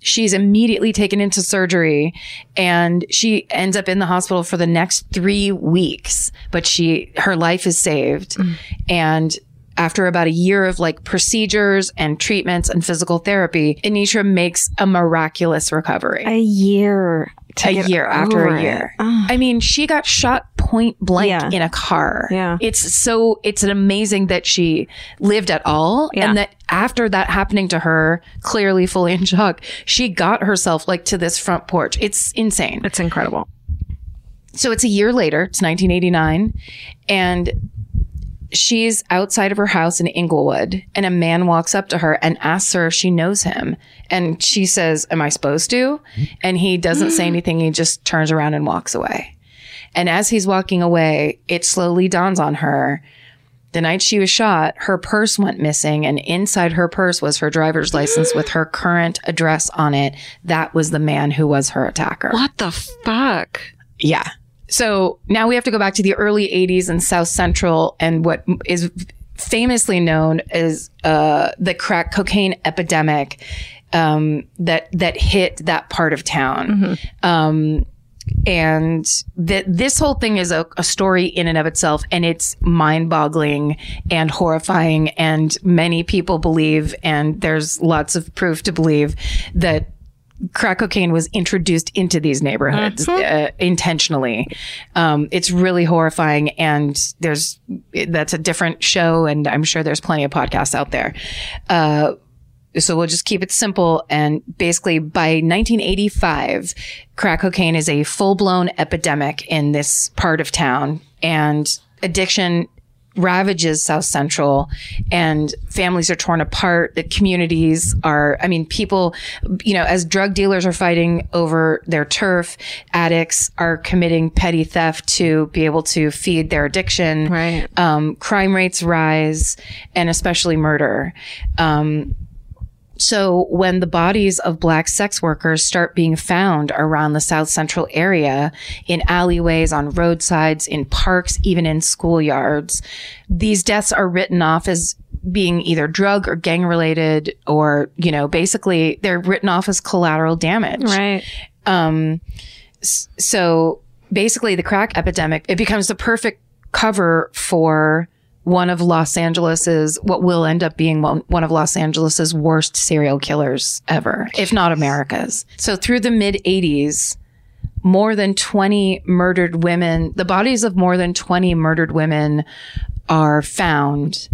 She's immediately taken into surgery and she ends up in the hospital for the next three weeks, but she, her life is saved. Mm. And after about a year of like procedures and treatments and physical therapy, Enietra makes a miraculous recovery A year. A year after a year. I mean, she got shot point blank Yeah. in a car. Yeah. It's so, it's amazing that she lived at all. Yeah. And that after that happening to her, clearly fully in shock, she got herself like to this front porch. It's insane. It's incredible. So it's a year later, it's 1989, and she's outside of her house in Inglewood, and a man walks up to her and asks her if she knows him. And she says, Am I supposed to? And he doesn't say anything. He just turns around and walks away. And as he's walking away, it slowly dawns on her. The night she was shot, her purse went missing, and inside her purse was her driver's license with her current address on it. That was the man who was her attacker. What the fuck? Yeah. So now we have to go back to the early 80s in South Central and what is famously known as uh, the crack cocaine epidemic um, that that hit that part of town. Um, and that this whole thing is a, a story in and of itself, and it's mind-boggling and horrifying. And many people believe, and there's lots of proof to believe that crack cocaine was introduced into these neighborhoods uh, intentionally. Um, it's really horrifying, and there's that's a different show, and I'm sure there's plenty of podcasts out there. Uh, so we'll just keep it simple. And basically, by 1985, crack cocaine is a full blown epidemic in this part of town, and addiction ravages South Central and families are torn apart. The communities are, I mean, people, you know, as drug dealers are fighting over their turf, addicts are committing petty theft to be able to feed their addiction. Right. Um, crime rates rise and especially murder. Um, so when the bodies of black sex workers start being found around the South Central area in alleyways, on roadsides, in parks, even in schoolyards, these deaths are written off as being either drug or gang related or, you know, basically they're written off as collateral damage. Right. Um, so basically the crack epidemic, it becomes the perfect cover for one of Los Angeles's, what will end up being one, one of Los Angeles's worst serial killers ever, if not America's. So through the mid 80s, more than 20 murdered women, the bodies of more than 20 murdered women are found,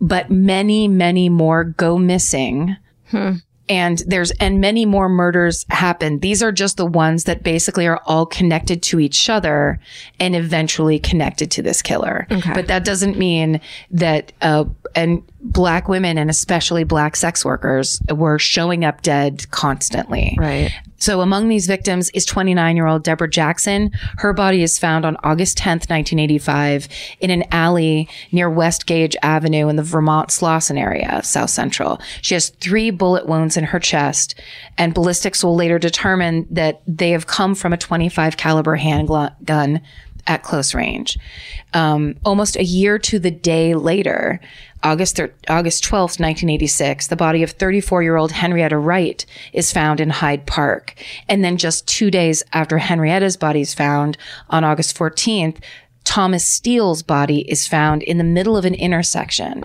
but many, many more go missing. Hmm. And there's, and many more murders happen. These are just the ones that basically are all connected to each other and eventually connected to this killer. But that doesn't mean that, uh, and black women and especially black sex workers were showing up dead constantly. Right. So among these victims is 29 year old Deborah Jackson. Her body is found on August 10th, 1985 in an alley near West Gage Avenue in the Vermont Slauson area of South Central. She has three bullet wounds in her chest and ballistics will later determine that they have come from a 25 caliber handgun at close range. Um, almost a year to the day later, August thir- August 12th, 1986, the body of 34 year old Henrietta Wright is found in Hyde Park. And then just two days after Henrietta's body is found on August 14th, Thomas Steele's body is found in the middle of an intersection.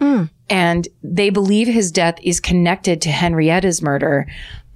And they believe his death is connected to Henrietta's murder,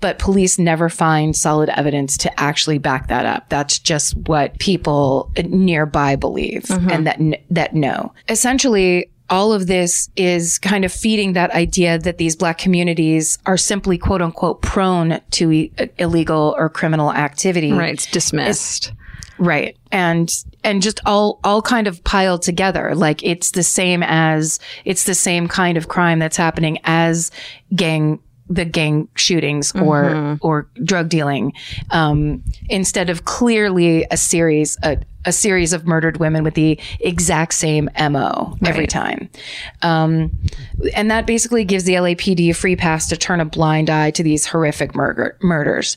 but police never find solid evidence to actually back that up. That's just what people nearby believe mm-hmm. and that that know. Essentially, all of this is kind of feeding that idea that these black communities are simply quote unquote prone to e- uh, illegal or criminal activity. Right. It's dismissed. Right. And, and just all, all kind of piled together. Like it's the same as, it's the same kind of crime that's happening as gang, the gang shootings or, or drug dealing. Um, instead of clearly a series, a, a series of murdered women with the exact same MO every time. Um, and that basically gives the LAPD a free pass to turn a blind eye to these horrific murder- murders.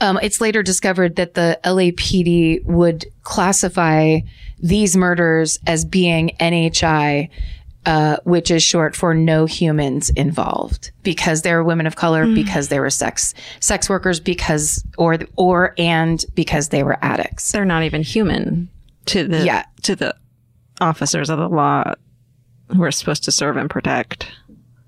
Um, it's later discovered that the LAPD would classify these murders as being NHI, uh, which is short for no humans involved, because they were women of color, because they were sex sex workers, because or or and because they were addicts. They're not even human to the Yeah. to the officers of the law who are supposed to serve and protect.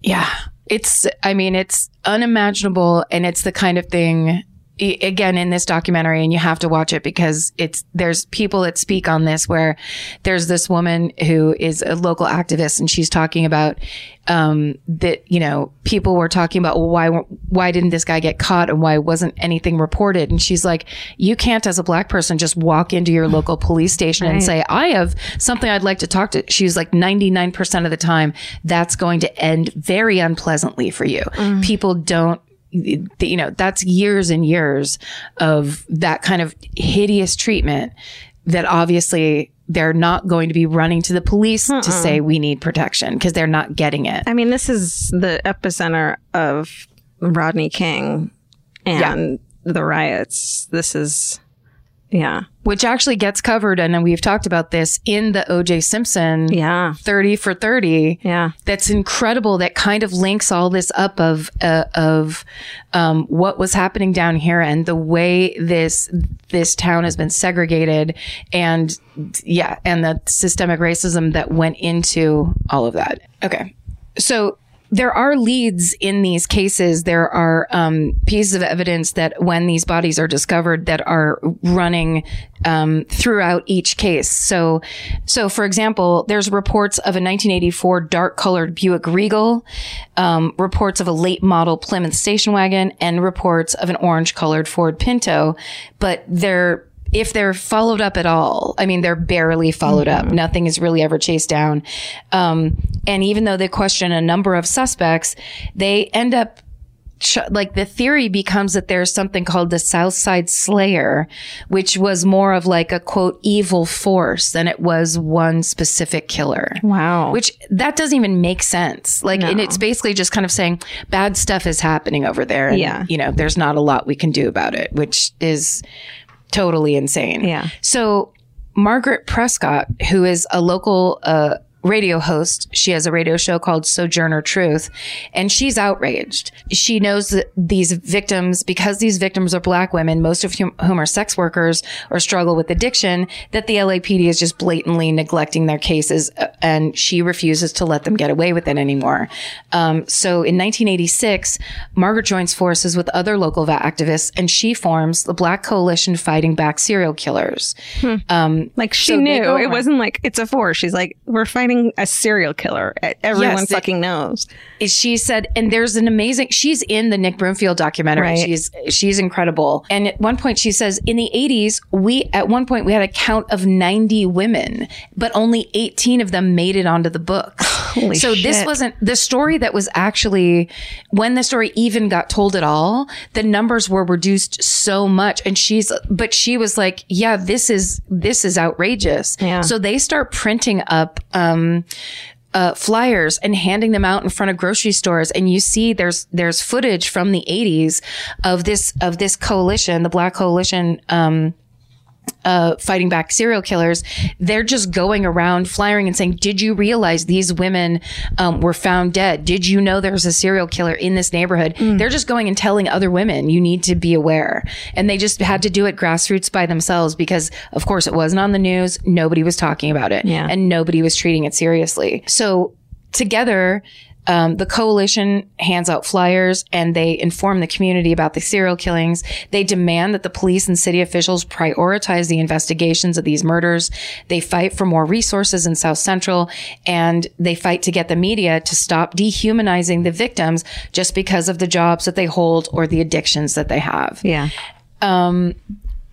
Yeah. It's, I mean, it's unimaginable. And it's the kind of thing, again, in this documentary, and you have to watch it because it's, there's people that speak on this where there's this woman who is a local activist and she's talking about, um, that, you know, people were talking about, well, why, why didn't this guy get caught and why wasn't anything reported? And she's like, you can't, as a black person, just walk into your local police station and say, I have something I'd like to talk to. She's like 99% of the time, that's going to end very unpleasantly for you. People don't you know, that's years and years of that kind of hideous treatment that obviously they're not going to be running to the police to say we need protection because they're not getting it. I mean, this is the epicenter of Rodney King and the riots. This is, yeah, Which actually gets covered, and then we've talked about this in the OJ Simpson yeah, 30 for 30. yeah. That's incredible. That kind of links all this up of uh, of um, what was happening down here and the way this this town has been segregated, and yeah, and the systemic racism that went into all of that. Okay, so there are leads in these cases. There are um, pieces of evidence that when these bodies are discovered that are running um, throughout each case. So, so for example, there's reports of a 1984 dark-colored Buick Regal, um, reports of a late model Plymouth station wagon, and reports of an orange-colored Ford Pinto. But they're if they're followed up at all, I mean, they're barely followed up. Nothing is really ever chased down. Um, and even though they question a number of suspects, they end up ch- like the theory becomes that there's something called the Southside Slayer, which was more of like a quote evil force than it was one specific killer. Wow. Which that doesn't even make sense. Like, and it's basically just kind of saying bad stuff is happening over there. And, Yeah. You know, there's not a lot we can do about it, which is totally insane. Yeah. So Margaret Prescott, who is a local uh, radio host, she has a radio show called Sojourner Truth, and she's outraged. She knows that these victims, because these victims are black women, most of whom, are sex workers or struggle with addiction, that the LAPD is just blatantly neglecting their cases, uh, and she refuses to let them get away with it anymore. Um, so in 1986, Margaret joins forces with other local activists, and she forms the Black Coalition Fighting Back Serial Killers. Um, Like she So knew it wasn't like it's a force. She's like, we're fighting a serial killer. Everyone Yes, fucking knows. she said, and there's an amazing. She's in the Nick Broomfield documentary. Right. She's she's incredible. And at one point, she says, in the 80s, we at one point we had a count of 90 women, but only 18 of them made it onto the books. Holy so this wasn't the story that was actually when the story even got told at all. The numbers were reduced so much, and she's but she was like, yeah, this is this is outrageous. Yeah. So they start printing up. um uh, flyers and handing them out in front of grocery stores. And you see there's there's footage from the 80s of this of this coalition the black coalition um uh, fighting back serial killers, they're just going around flyering and saying, "Did you realize these women um, were found dead? Did you know there's a serial killer in this neighborhood?" They're just going and telling other women, "You need to be aware." And they just had to do it grassroots by themselves because, of course, it wasn't on the news. Nobody was talking about it, Yeah. and nobody was treating it seriously. So together. Um, the coalition hands out flyers and they inform the community about the serial killings. They demand that the police and city officials prioritize the investigations of these murders. They fight for more resources in South Central and they fight to get the media to stop dehumanizing the victims just because of the jobs that they hold or the addictions that they have. Yeah.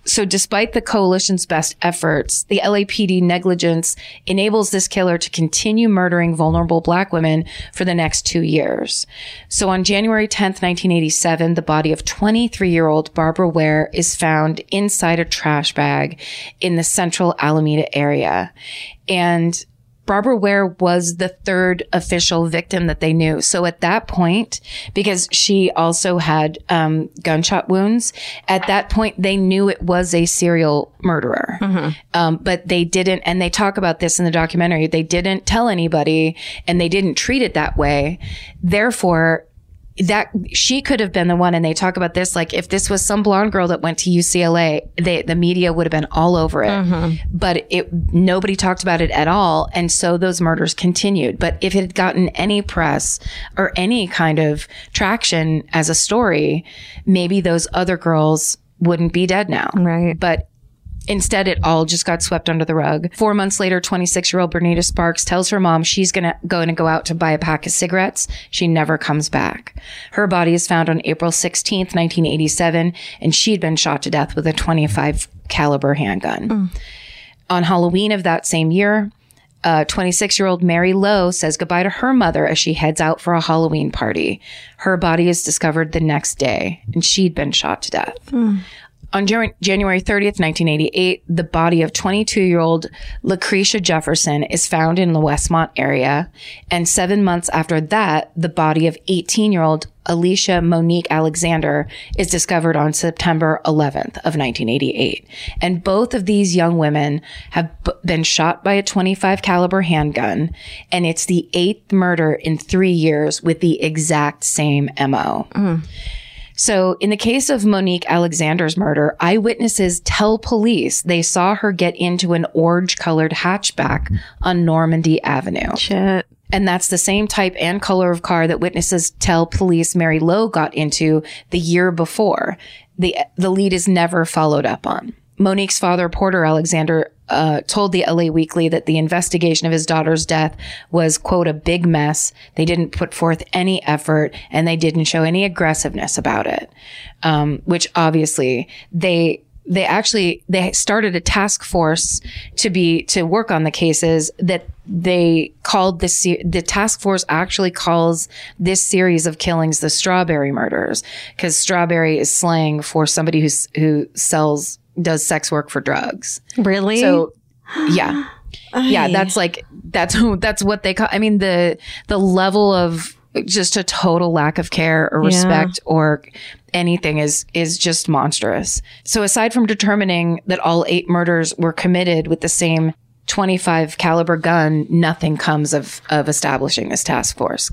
So despite the coalition's best efforts, the LAPD negligence enables this killer to continue murdering vulnerable black women for the next two years. So on January 10th, 1987, the body of 23 year old Barbara Ware is found inside a trash bag in the central Alameda area. And Barbara Ware was the third official victim that they knew. So at that point, because she also had um, gunshot wounds, at that point they knew it was a serial murderer. Um, but they didn't, and they talk about this in the documentary. They didn't tell anybody, and they didn't treat it that way. Therefore, that she could have been the one and they talk about this like if this was some blonde girl that went to UCLA they, the media would have been all over it. Mm-hmm. But it nobody talked about it at all and so those murders continued. But if it had gotten any press or any kind of traction as a story maybe those other girls wouldn't be dead now. Right. but Instead, it all just got swept under the rug. Four months later, 26 year old Bernita Sparks tells her mom she's gonna going to go out to buy a pack of cigarettes. She never comes back. Her body is found on April 16th, 1987, and she'd been shot to death with a 25 caliber handgun. Mm. On Halloween of that same year, uh, 26 year old Mary Lowe says goodbye to her mother as she heads out for a Halloween party. Her body is discovered the next day, and she'd been shot to death. Mm. On January 30th, 1988, the body of 22 year old Lucretia Jefferson is found in the Westmont area. And seven months after that, the body of 18 year old Alicia Monique Alexander is discovered on September 11th of 1988. And both of these young women have b- been shot by a 25 caliber handgun. And it's the eighth murder in three years with the exact same MO. Mm. So, in the case of Monique Alexander's murder, eyewitnesses tell police they saw her get into an orange colored hatchback on Normandie Avenue. Shit. And that's the same type and color of car that witnesses tell police Mary Lowe got into the year before. The, the lead is never followed up on. Monique's father, Porter Alexander, uh, told the LA Weekly that the investigation of his daughter's death was, quote, a big mess. They didn't put forth any effort and they didn't show any aggressiveness about it. Um, which obviously they, they actually they started a task force to be to work on the cases that they called this the task force actually calls this series of killings the strawberry murders because strawberry is slang for somebody who's who sells does sex work for drugs Really? so yeah yeah that's like that's that's what they call i mean the the level of just a total lack of care or Yeah. respect or anything is is just monstrous so aside from determining that all eight murders were committed with the same 25 caliber gun nothing comes of of establishing this task force.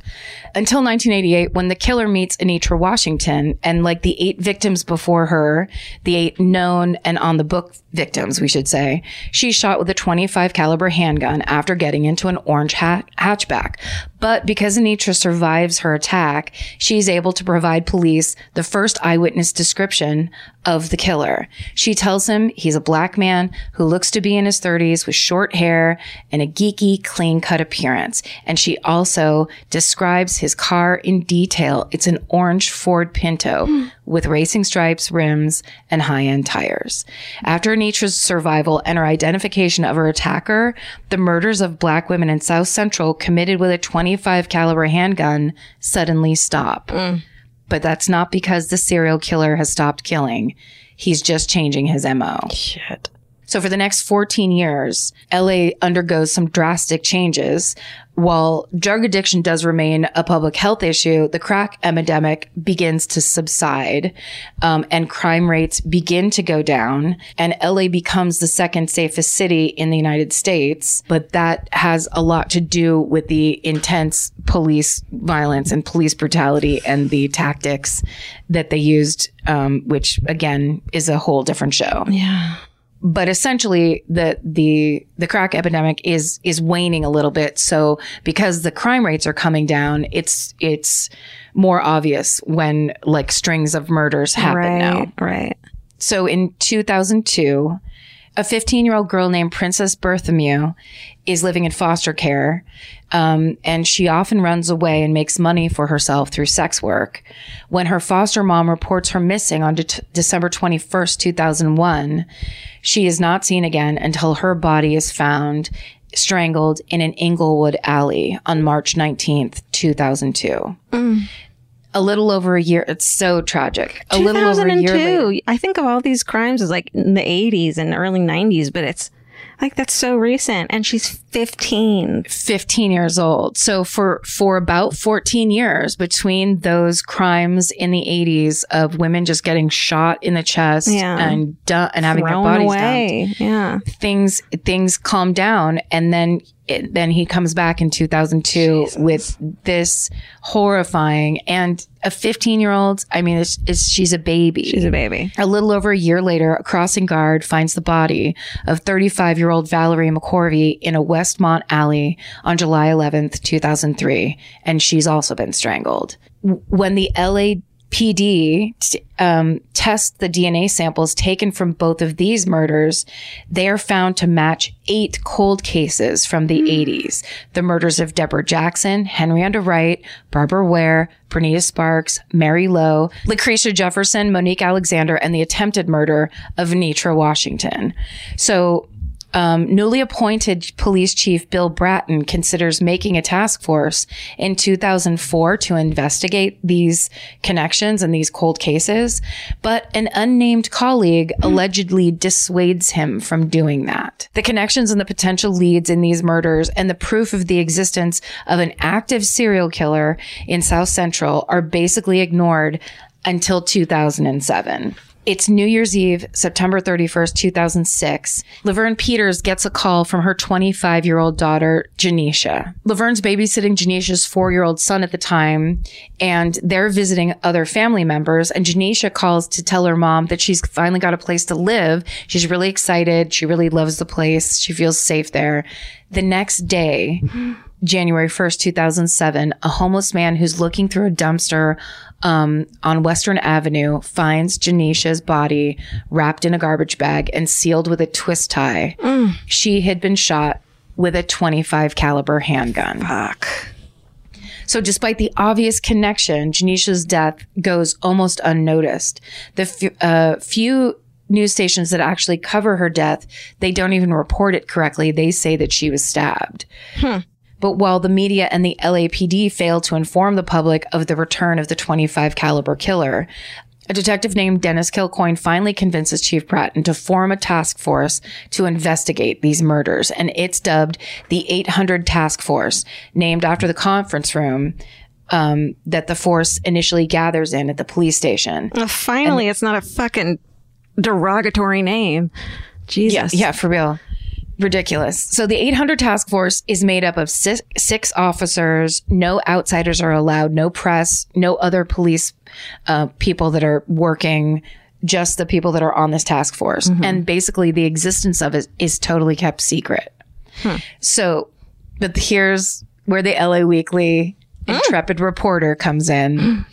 Until 1988 when the killer meets Enietra Washington and like the eight victims before her the eight known and on the book victims we should say she's shot with a 25 caliber handgun after getting into an orange hat- hatchback but because Enietra survives her attack she's able to provide police the first eyewitness description of the killer. She tells him he's a black man who looks to be in his 30s with short hair and a geeky clean cut appearance. And she also describes his car in detail. It's an orange Ford Pinto hmm. with racing stripes, rims, and high end tires. After Enietra's survival and her identification of her attacker, the murders of black women in South Central committed with a 25 caliber handgun suddenly stop. Mm. But that's not because the serial killer has stopped killing. He's just changing his MO. Shit. So for the next 14 years, LA undergoes some drastic changes. While drug addiction does remain a public health issue, the crack epidemic begins to subside, um, and crime rates begin to go down. And LA becomes the second safest city in the United States. But that has a lot to do with the intense police violence and police brutality and the tactics that they used, um, which again is a whole different show Yeah. But essentially the the the crack epidemic is is waning a little bit so because the crime rates are coming down it's it's more obvious when like strings of murders happen right. now Right. so in 2002 a 15 year old girl named Princess Berthomieux is living in foster care. Um, and she often runs away and makes money for herself through sex work. When her foster mom reports her missing on De- December 21st, 2001, she is not seen again until her body is found strangled in an Inglewood alley on March 19th, 2002. A little over a year. It's so tragic. A little over a year later. 2002. I think of all these crimes as like in the 80s and early 90s, but it's like that's so recent. And she's 15. 15 years old. So for for about 14 years between those crimes in the 80s of women just getting shot in the chest Yeah. and du- and having their Thrown bodies away. Yeah. things things calm down and then it, then he comes back in 2002 with this horrifying and a 15 year old. I mean, it's, it's she's a baby. She's a baby. A little over a year later, a crossing guard finds the body of 35 year old Valerie McCorvey in a Westmont alley on July 11th, 2003, and she's also been strangled. When the LAPD um, test the DNA samples taken from both of these murders, they are found to match eight cold cases from the 80s. The murders of Deborah Jackson, Henrietta Wright, Barbara Ware, Bernita Sparks, Mary Lowe, Lucretia Jefferson, Monique Alexander, and the attempted murder of Enietra Washington. So um, newly appointed police chief Bill Bratton considers making a task force in 2004 to investigate these connections and these cold cases, but an unnamed colleague allegedly dissuades him from doing that. The connections and the potential leads in these murders and the proof of the existence of an active serial killer in South Central are basically ignored until 2007. It's New Year's Eve, September 31st, 2006. Laverne Peters gets a call from her 25 year old daughter, Janecia. Laverne's babysitting Janecia's four year old son at the time, and they're visiting other family members. And Janecia calls to tell her mom that she's finally got a place to live. She's really excited. She really loves the place. She feels safe there. The next day, January 1st, 2007, a homeless man who's looking through a dumpster um, on Western Avenue finds Janecia's body wrapped in a garbage bag and sealed with a twist tie. She had been shot with a 25 caliber handgun. Fuck. So, despite the obvious connection, Janecia's death goes almost unnoticed. The f- uh, few news stations that actually cover her death, they don't even report it correctly. They say that she was stabbed. But while the media and the LAPD failed to inform the public of the return of the 25 caliber killer, a detective named Dennis Kilcoyne finally convinces Chief Bratton to form a task force to investigate these murders, and it's dubbed the 800 Task Force, named after the conference room um, that the force initially gathers in at the police station. Well, finally, it's not a fucking derogatory name. Jesus. Yeah, yeah, for real. Ridiculous. So the 800 task force is made up of six, six officers. No outsiders are allowed. No press. No other police uh, people that are working. Just the people that are on this task force. And basically, the existence of it is totally kept secret. So, but here's where the LA Weekly intrepid reporter comes in.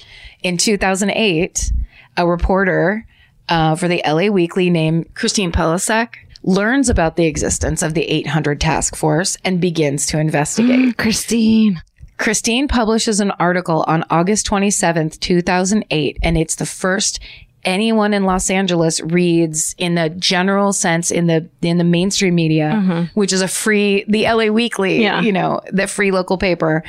In 2008, a reporter uh, for the LA Weekly named Christine Pelisek learns about the existence of the 800 task force and begins to investigate. Mm, Christine. Christine publishes an article on August 27th, 2008, and it's the first anyone in Los Angeles reads in the general sense in the in the mainstream media, mm-hmm. which is a free the LA Weekly, Yeah. you know, the free local paper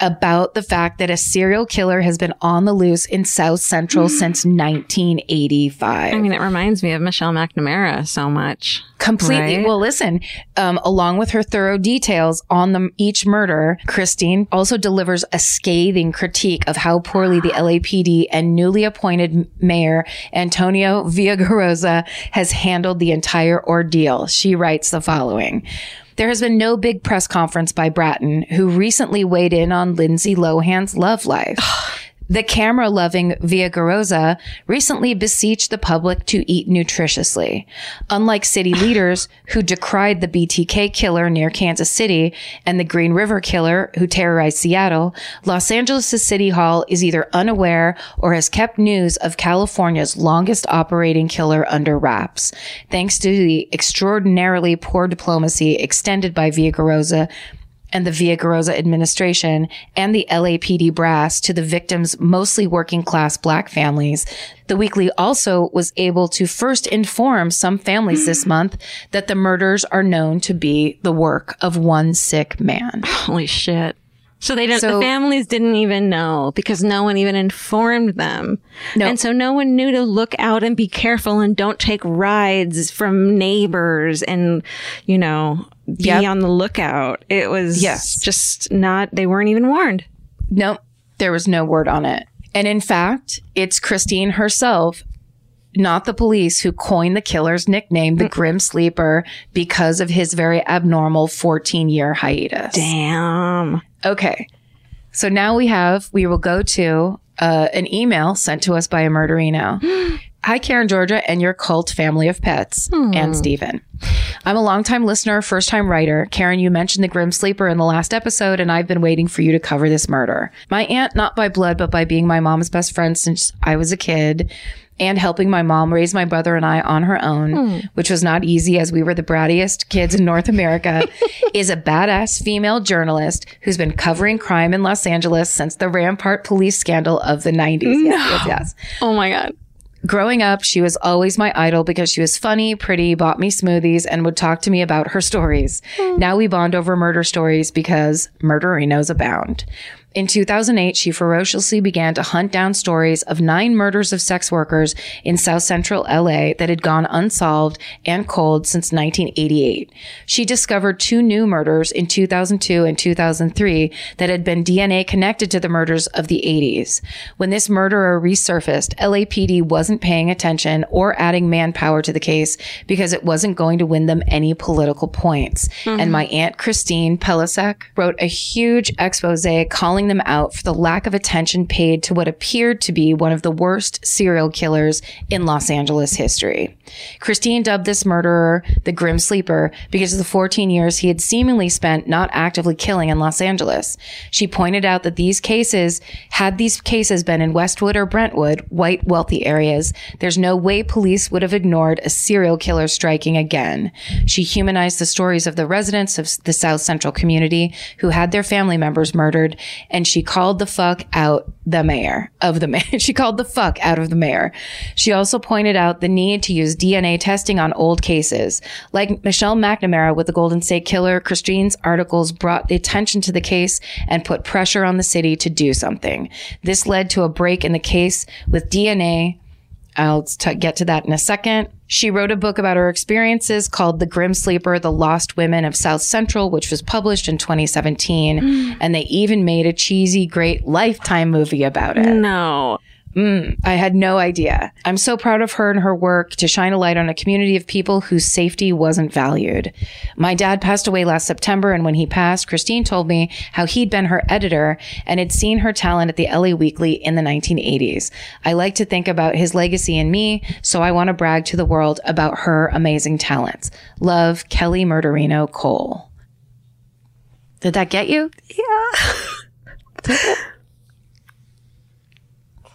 about the fact that a serial killer has been on the loose in South Central since 1985 I mean, it reminds me of Michelle McNamara so much. completely Right. well listen um, along with her thorough details on the each murder christine also delivers a scathing critique of how poorly the lapd and newly appointed mayor antonio villagrosa has handled the entire ordeal she writes the following there has been no big press conference by Bratton, who recently weighed in on Lindsay Lohan's love life. The camera loving Villagrosa recently beseeched the public to eat nutritiously. Unlike city leaders who decried the BTK killer near Kansas City and the Green River killer who terrorized Seattle, Los Angeles' City Hall is either unaware or has kept news of California's longest operating killer under wraps, thanks to the extraordinarily poor diplomacy extended by Villagrosa and the Villagrosa administration and the LAPD brass to the victims' mostly working class black families. The weekly also was able to first inform some families this month that the murders are known to be the work of one sick man. Holy shit. So they didn't, So- the families didn't even know because no one even informed them. No. And so no one knew to look out and be careful and don't take rides from neighbors and, you know, be Yep. on the lookout. It was Yes. just not, they weren't even warned. Nope, there was no word on it. And in fact, it's Christine herself, not the police, who coined the killer's nickname, the Grim Sleeper, because of his very abnormal 14 year hiatus. Damn. Okay. So now we have, we will go to uh, an email sent to us by a murderino. Hi, Karen Georgia and your cult family of pets, and hmm. Stephen. I'm a longtime listener, first time writer. Karen, you mentioned the Grim Sleeper in the last episode, and I've been waiting for you to cover this murder. My aunt, not by blood, but by being my mom's best friend since I was a kid, and helping my mom raise my brother and I on her own, hmm. which was not easy as we were the brattiest kids in North America, is a badass female journalist who's been covering crime in Los Angeles since the Rampart police scandal of the 90s. Yes, yes, yes. Oh my God. Growing up, she was always my idol because she was funny, pretty, bought me smoothies, and would talk to me about her stories. Hmm. Now we bond over murder stories because murderinos abound. In 2008, she ferociously began to hunt down stories of nine murders of sex workers in South Central LA that had gone unsolved and cold since 1988. She discovered two new murders in 2002 and 2003 that had been DNA connected to the murders of the 80s. When this murderer resurfaced, LAPD wasn't paying attention or adding manpower to the case because it wasn't going to win them any political points. And mm-hmm. my aunt Christine Pelisek wrote a huge expose calling them out for the lack of attention paid to what appeared to be one of the worst serial killers in Los Angeles history. Christine dubbed this murderer the Grim Sleeper because of the 14 years he had seemingly spent not actively killing in Los Angeles. She pointed out that these cases, had these cases been in Westwood or Brentwood, white wealthy areas, there's no way police would have ignored a serial killer striking again. She humanized the stories of the residents of the South Central community who had their family members murdered, and she called the fuck out the mayor of the mayor. she called the fuck out of the mayor. She also pointed out the need to use DNA testing on old cases. Like Michelle McNamara with the Golden State Killer, Christine's articles brought attention to the case and put pressure on the city to do something. This led to a break in the case with DNA. I'll t- get to that in a second. She wrote a book about her experiences called The Grim Sleeper, The Lost Women of South Central, which was published in 2017. Mm. And they even made a cheesy, great lifetime movie about it. No. Mm, I had no idea. I'm so proud of her and her work to shine a light on a community of people whose safety wasn't valued. My dad passed away last September, and when he passed, Christine told me how he'd been her editor and had seen her talent at the LA Weekly in the 1980s. I like to think about his legacy in me, so I want to brag to the world about her amazing talents. Love, Kelly Murderino Cole. Did that get you?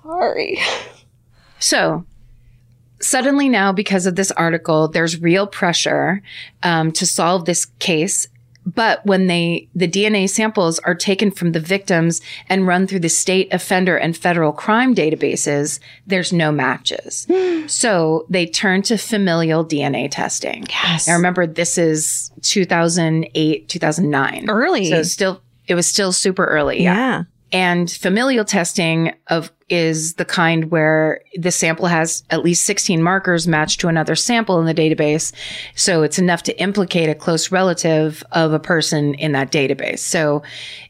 Sorry. So suddenly now, because of this article, there's real pressure um, to solve this case. But when they, the DNA samples are taken from the victims and run through the state offender and federal crime databases, there's no matches. so they turn to familial DNA testing. Yes. Now remember, this is 2008, 2009. Early. So still, it was still super early. yeah. And familial testing of is the kind where the sample has at least 16 markers matched to another sample in the database. So it's enough to implicate a close relative of a person in that database. So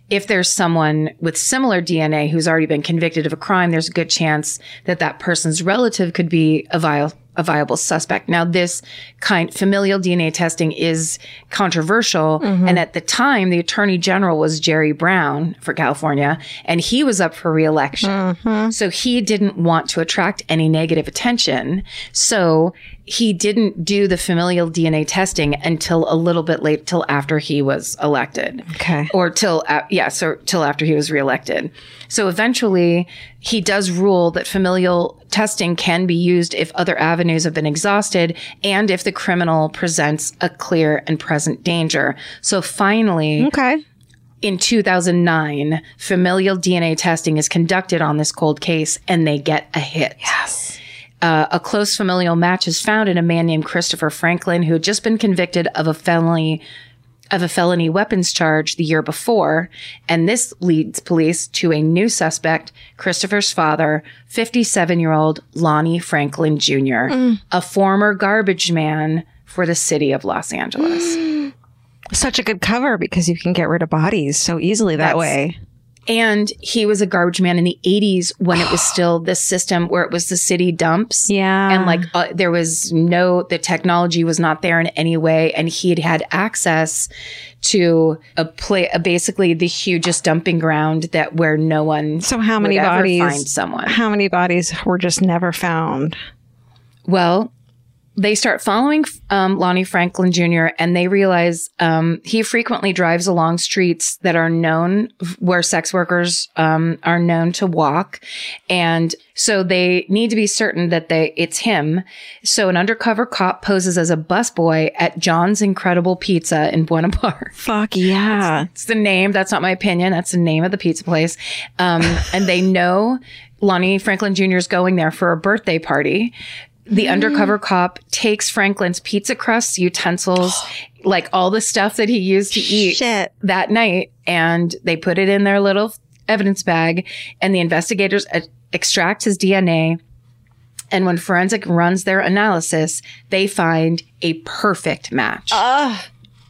if there's someone with similar DNA who's already been convicted of a crime, there's a good chance that that person's relative could be a viable a viable suspect. Now, this kind familial DNA testing is controversial, mm-hmm. and at the time, the Attorney General was Jerry Brown for California, and he was up for reelection. Mm-hmm. So he didn't want to attract any negative attention. So he didn't do the familial DNA testing until a little bit late, till after he was elected Okay. or till uh, yeah, so till after he was reelected. So eventually, he does rule that familial testing can be used if other avenues have been exhausted and if the criminal presents a clear and present danger. So finally, Okay. in 2009, familial DNA testing is conducted on this cold case and they get a hit. Yes. Uh, a close familial match is found in a man named Christopher Franklin who had just been convicted of a felony of a felony weapons charge the year before, and this leads police to a new suspect, Christopher's father, 57-year-old Lonnie Franklin Jr., a former garbage man for the city of Los Angeles. Such a good cover because you can get rid of bodies so easily that That's- way. And he was a garbage man in the 80s when it was still this system where it was the city dumps. Yeah. And like uh, there was no, the technology was not there in any way. And he had had access to a play, uh, basically the hugest dumping ground that where no one So how many would bodies? find someone. How many bodies were just never found? Well, they start following um, Lonnie Franklin Jr. and they realize um, he frequently drives along streets that are known where sex workers um, are known to walk, and so they need to be certain that they it's him. So an undercover cop poses as a busboy at John's Incredible Pizza in Buena Park. Fuck yeah. It's the name. That's not my opinion. That's the name of the pizza place. Um, and they know Lonnie Franklin Jr. is going there for a birthday party. The undercover cop takes Franklin's pizza crusts, utensils, like all the stuff that he used to eat Shit. that night, and they put it in their little evidence bag. And the investigators uh, extract his DNA. And when forensic runs their analysis, they find a perfect match.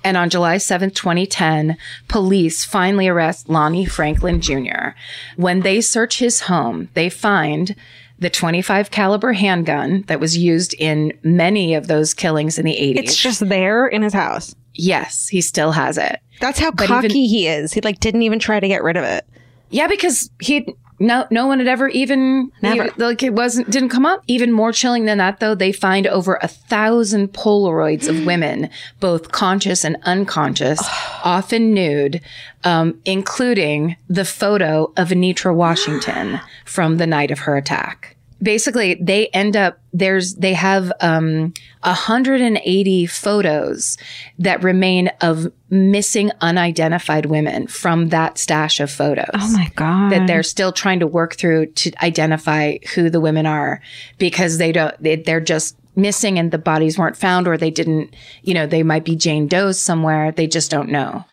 And on July 7th, 2010, police finally arrest Lonnie Franklin Jr. When they search his home, they find the 25 caliber handgun that was used in many of those killings in the 80s. It's just there in his house. yes, he still has it. That's how But cocky even- he is. He like didn't even try to get rid of it. Yeah, because he no no one had ever even Never. like it wasn't didn't come up. Even more chilling than that though, they find over a thousand Polaroids of women, both conscious and unconscious, often nude, um, including the photo of Enietra Washington from the night of her attack. Basically they end up there's they have um 180 photos that remain of missing unidentified women from that stash of photos. Oh my god. that they're still trying to work through to identify who the women are because they don't they, they're just missing and the bodies weren't found or they didn't you know they might be jane doe's somewhere. They just don't know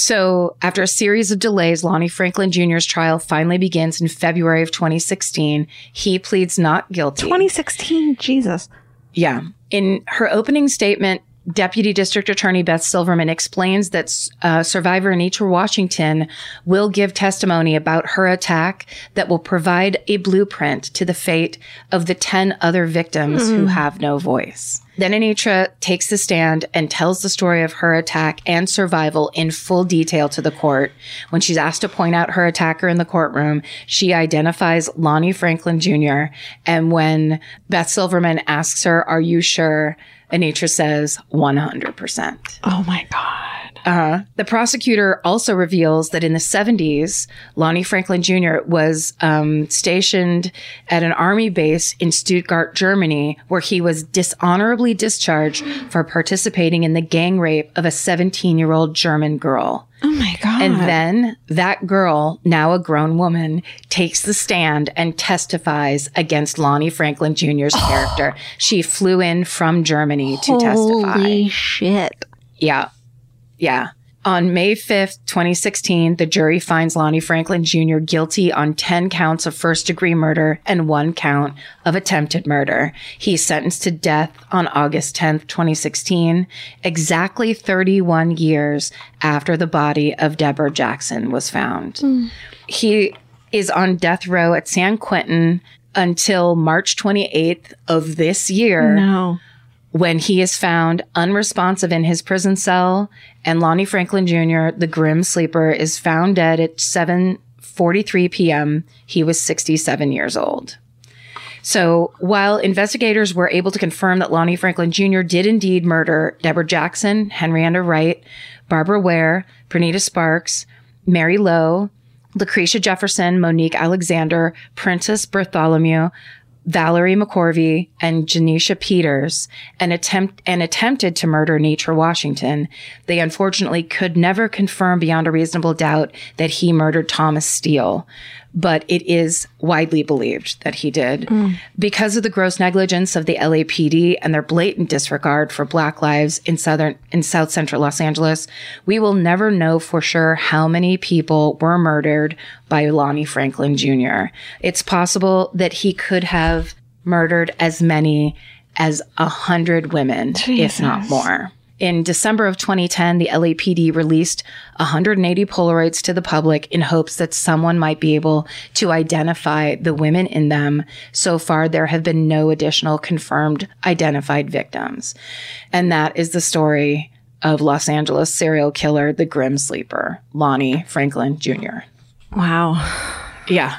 so after a series of delays lonnie franklin jr's trial finally begins in february of 2016 he pleads not guilty 2016. Jesus. yeah. In her opening statement, Deputy District Attorney Beth Silverman explains that uh, survivor Enietra Washington will give testimony about her attack that will provide a blueprint to the fate of the 10 other victims who have no voice. Then Enietra takes the stand and tells the story of her attack and survival in full detail to the court. When she's asked to point out her attacker in the courtroom, she identifies Lonnie Franklin Jr. And when Beth Silverman asks her, Are you sure? Enietra says 100%. Oh my god. Uh, the prosecutor also reveals that in the 70s, Lonnie Franklin Jr. was um, stationed at an army base in Stuttgart, Germany, where he was dishonorably discharged for participating in the gang rape of a 17 year old German girl. Oh my god. And then that girl, now a grown woman, takes the stand and testifies against Lonnie Franklin Jr.'s character. She flew in from Germany to testify. Holy shit. Yeah. Yeah. On May 5th, 2016, the jury finds Lonnie Franklin Jr. guilty on 10 counts of first degree murder and one count of attempted murder. He's sentenced to death on August 10th, 2016, exactly 31 years after the body of Deborah Jackson was found. Hmm. He is on death row at San Quentin until March 28th of this year No. When he is found unresponsive in his prison cell and Lonnie Franklin Jr., the grim sleeper, is found dead at 7:43 p.m. He was 67 years old. So, while investigators were able to confirm that Lonnie Franklin Jr. did indeed murder Deborah Jackson, Henrietta Wright, Barbara Ware, Bernita Sparks, Mary Lowe, Lachrica Jefferson, Monique Alexander, Princess Berthomieux, Valerie McCorvey and Janecia Peters and attempt and attempted to murder Nitra Washington. They unfortunately could never confirm beyond a reasonable doubt that he murdered Thomas Steele, but it is widely believed that he did. Mm. Because of the gross negligence of the LAPD and their blatant disregard for black lives in southern in south central Los Angeles, we will never know for sure how many people were murdered by Lonnie Franklin Jr. It's possible that he could have murdered as many as a hundred women, if not more. In December of 2010, the LAPD released 180 Polaroids to the public in hopes that someone might be able to identify the women in them. So far, there have been no additional confirmed identified victims. And that is the story of Los Angeles serial killer, the Grim Sleeper, Lonnie Franklin Jr. Wow. Yeah.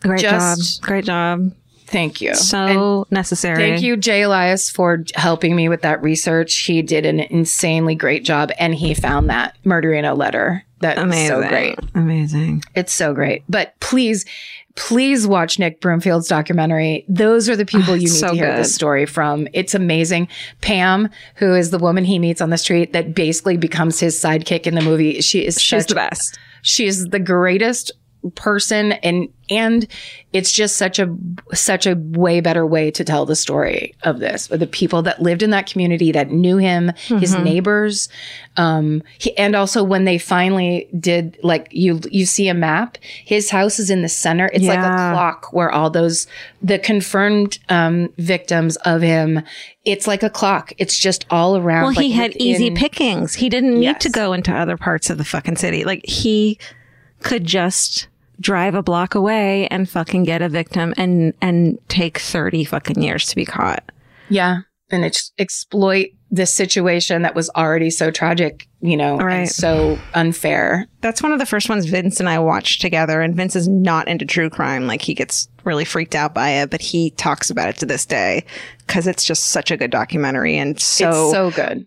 Great Just- job. Great job. Thank you. So necessary. Thank you, Jay Elias, for helping me with that research. He did an insanely great job, and he found that murder in a letter. That's Amazing. so great. Amazing. It's so great. But please, please watch Nick Broomfield's documentary. Those are the oh, people you need so to hear good. this story from. It's amazing. Pam, who is the woman he meets on the street that basically becomes his sidekick in the movie, she is She's such the best. she is the greatest person and and it's just such a such a way better way to tell the story of this the people that lived in that community that knew him his Mm-hmm. neighbors um he, and also when they finally did like you you see a map his house is in the center it's like a clock where all those the confirmed um victims of him it's like a clock it's just all around Well, he like, had easy pickings. He didn't need to go into other parts of the fucking city. Like he could just drive a block away and fucking get a victim and and take 30 fucking years to be caught. Yeah. And ex- exploit this situation that was already so tragic, you know, Right. and so unfair. That's one of the first ones Vince and I watched together and Vince is not into true crime. Like he gets really freaked out by it, but he talks about it to this day cuz it's just such a good documentary and so, it's so good.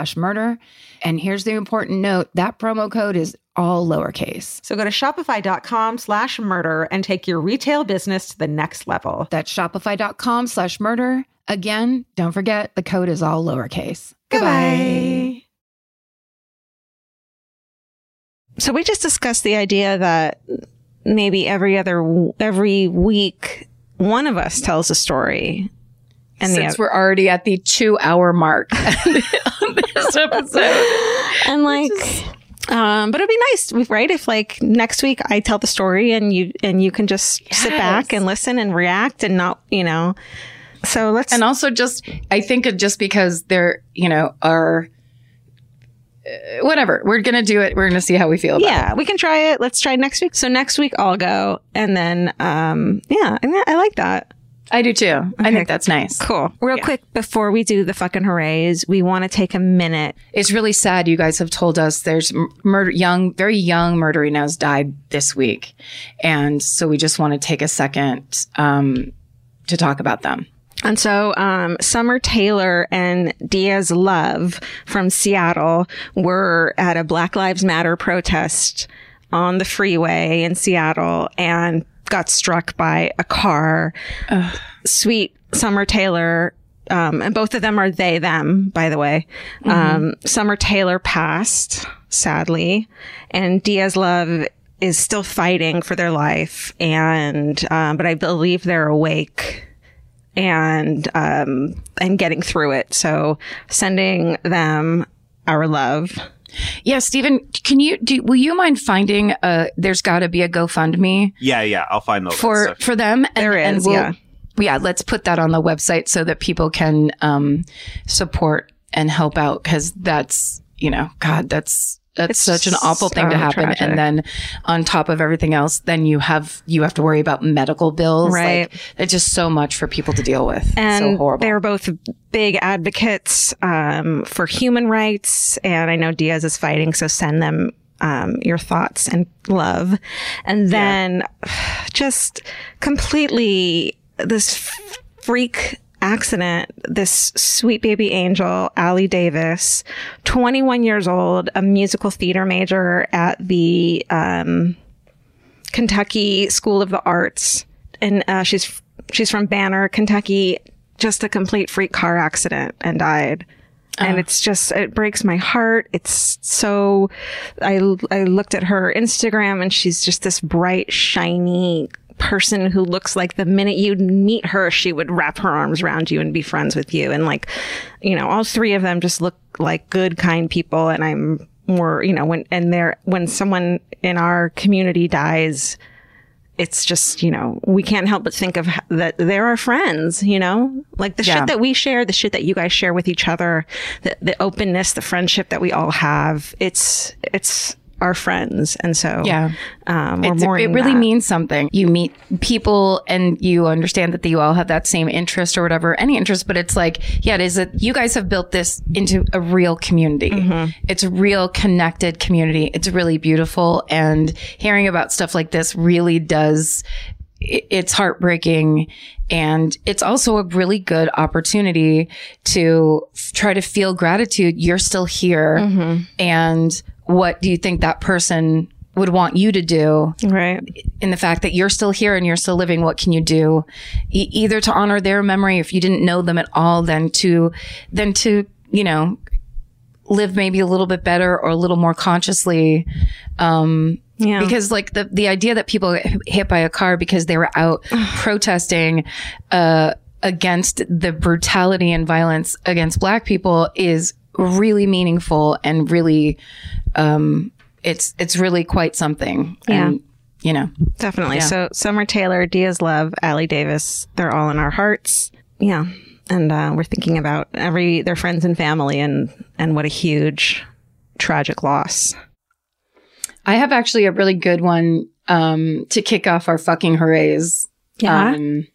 slash murder. And here's the important note that promo code is all lowercase. So go to shopify.com slash murder and take your retail business to the next level. That's shopify.com slash murder. Again, don't forget the code is all lowercase. Goodbye. So we just discussed the idea that maybe every other every week one of us tells a story. And since we're already at the two hour mark on this episode. And like um, but it'd be nice, right? If like next week I tell the story and you and you can just yes. sit back and listen and react and not, you know. So let's And also just I think just because there, you know, are uh, whatever. We're gonna do it. We're gonna see how we feel. yeah, it. we can try it. Let's try next week. So next week I'll go, and then um, yeah, I like that. I do too. Okay. I think that's nice. Cool. Real yeah. quick before we do the fucking hoorays, we want to take a minute. It's really sad. You guys have told us there's murder, young, very young murderinos died this week, and so we just want to take a second um, to talk about them. And so, um, Summer Taylor and Diaz Love from Seattle were at a Black Lives Matter protest on the freeway in Seattle and got struck by a car. Ugh. Sweet Summer Taylor, um, and both of them are they, them, by the way. Mm-hmm. Um, Summer Taylor passed, sadly, and Diaz Love is still fighting for their life. And, um, but I believe they're awake and, um, and getting through it. So sending them our love. Yeah, Stephen, can you do? Will you mind finding? Uh, there's got to be a GoFundMe. Yeah, yeah, I'll find those for for them. And, there is, and we'll, yeah, yeah. Let's put that on the website so that people can um, support and help out because that's you know, God, that's That's It's such an awful thing to happen. tragic. And then on top of everything else, then you have you have to worry about medical bills. Right. Like, it's just so much for people to deal with. and so horrible. they're both big advocates um, for human rights. And I know Diaz is fighting, so send them um, your thoughts and love. And then just completely this freak accident, this sweet baby angel, Allie Davis, 21 years old, a musical theater major at the um, Kentucky School of the Arts, and uh, she's she's from Banner, Kentucky. Just a complete freak car accident and died. And it's just it breaks my heart. It's so I I looked at her Instagram and she's just this bright, shiny person who looks like the minute you'd meet her, she would wrap her arms around you and be friends with you. And like, you know, all three of them just look like good, kind people. And I'm more, you know, when and they're when someone in our community dies, it's just you know we can't help but think of that they're our friends you know like the Yeah. shit that we share the shit that you guys share with each other the, the openness the friendship that we all have it's it's our friends and so Yeah. um, it really that. means something. You meet people and you understand that you all have that same interest or whatever, any interest, but it's like, yeah, it is that you guys have built this into a real community. Mm-hmm. It's a real connected community. It's really beautiful. And hearing about stuff like this really does it's heartbreaking. And it's also a really good opportunity to f- try to feel gratitude. You're still here. Mm-hmm. And what do you think that person would want you to do right. in the fact that you're still here and you're still living? What can you do? E- either to honor their memory if you didn't know them at all then to then to you know live maybe a little bit better or a little more consciously um yeah. because like the the idea that people get hit by a car because they were out protesting uh against the brutality and violence against black people is really meaningful and really um it's it's really quite something. Yeah. and you know. Definitely. Yeah. so summer taylor diaz love allie davis they're all in our hearts. Yeah. And uh, we're thinking about every their friends and family and and what a huge tragic loss. I have actually a really good one um to kick off our fucking hoorays yeah. um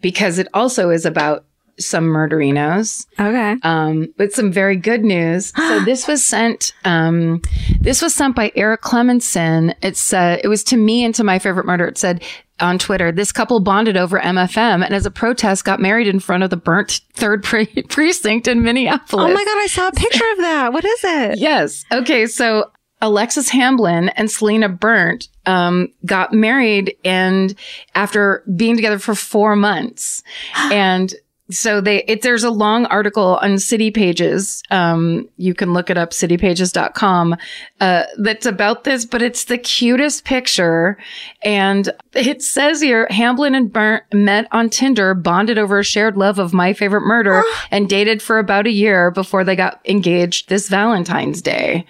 because it also is about some murderinos okay um, with some very good news. So this was sent. Um, this was sent by Eric Clemenson. It said it was to me and to my favorite murder. It said on Twitter, this couple bonded over MFM and as a protest got married in front of the burnt third pre- precinct in Minneapolis. Oh my god, I saw a picture of that. What is it? Yes. Okay. So Alexis Hamblin and Selena Burnt um, got married, and after being together for four months, and so they it, there's a long article on City Pages. Um, you can look it up, citypages.com. Uh, that's about this, but it's the cutest picture, and it says here Hamblin and Burnt met on Tinder, bonded over a shared love of My Favorite Murder, and dated for about a year before they got engaged this Valentine's Day.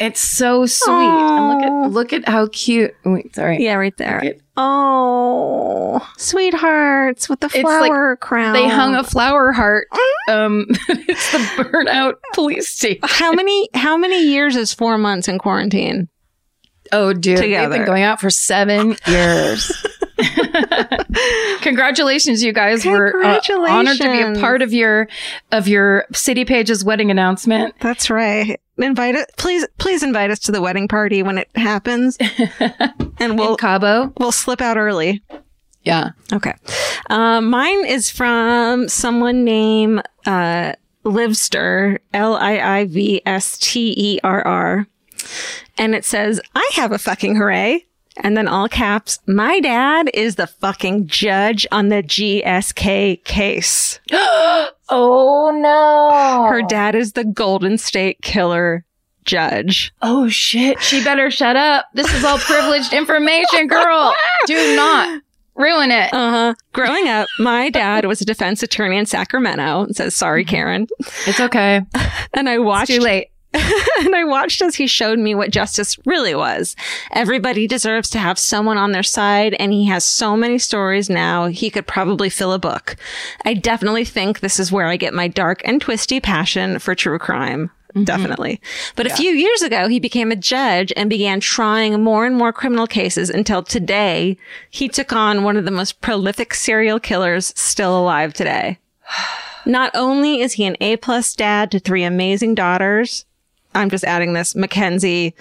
It's so sweet. And look at look at how cute. Wait, sorry. Yeah, right there. Oh, sweethearts with the like flower crown. They hung a flower heart. Um, it's the burnout police station. How many? How many years is four months in quarantine? Oh, dude, they've been going out for seven years. Congratulations, you guys! We're uh, honored to be a part of your of your City Pages wedding announcement. That's right. Invite it. Please, please invite us to the wedding party when it happens, and we'll In Cabo. we'll slip out early. Yeah. Okay. Um, mine is from someone named uh, Livster, L I I V S T E R R. And it says, I have a fucking hooray. And then all caps, my dad is the fucking judge on the GSK case. Oh no! Her dad is the Golden State Killer judge. Oh shit! She better shut up. This is all privileged information, girl. Do not ruin it. Uh huh. Growing up, my dad was a defense attorney in Sacramento. It says, sorry, Karen. It's okay. And I watched Too late. and I watched as he showed me what justice really was. Everybody deserves to have someone on their side, and he has so many stories now, he could probably fill a book. I definitely think this is where I get my dark and twisty passion for true crime. Mm-hmm. definitely. But a few years ago, he became a judge and began trying more and more criminal cases until today he took on one of the most prolific serial killers still alive today. Not only is he an A plus dad to three amazing daughters, I'm just adding this Mackenzie,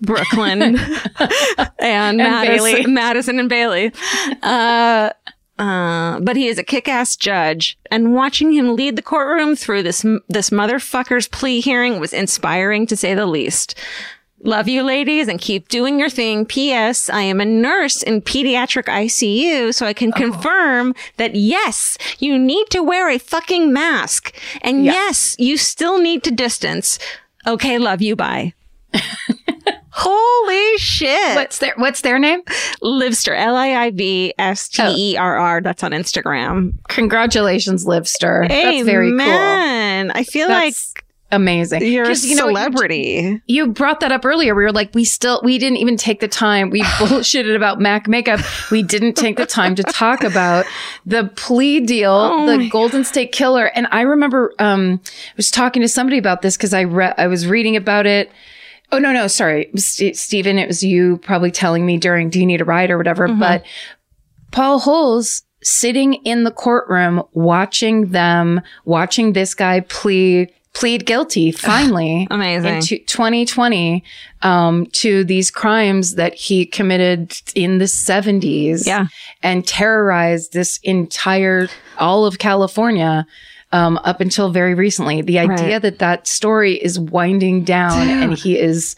Brooklyn, and, Madison, Bailey. Madison and Bailey. Uh, uh, but he is a kick-ass judge, and watching him lead the courtroom through this this motherfucker's plea hearing was inspiring to say the least. Love you, ladies, and keep doing your thing. P.S. I am a nurse in pediatric ICU, so I can confirm that yes, you need to wear a fucking mask, and yes, you still need to distance. Okay, love you. Bye. Holy shit! What's their What's their name? Livster, L I I V S T E R R. That's on Instagram. Congratulations, Livster. That's very cool. I feel That's amazing. you're a you know, celebrity. You brought that up earlier. We were like, we still, we didn't even take the time. We bullshitted about Mac makeup. We didn't take the time to talk about the plea deal, Oh the Golden State Killer. And I remember, um, I was talking to somebody about this because I read, I was reading about it. Oh no, no, sorry, St- Stephen. It was you probably telling me during "Do you need a ride" or whatever. Mm-hmm. But Paul Holes sitting in the courtroom, watching them, watching this guy plead plead guilty finally Amazing. in t- 2020 um, to these crimes that he committed in the 70s Yeah. and terrorized this entire all of California um, up until very recently. The idea Right. that that story is winding down and he is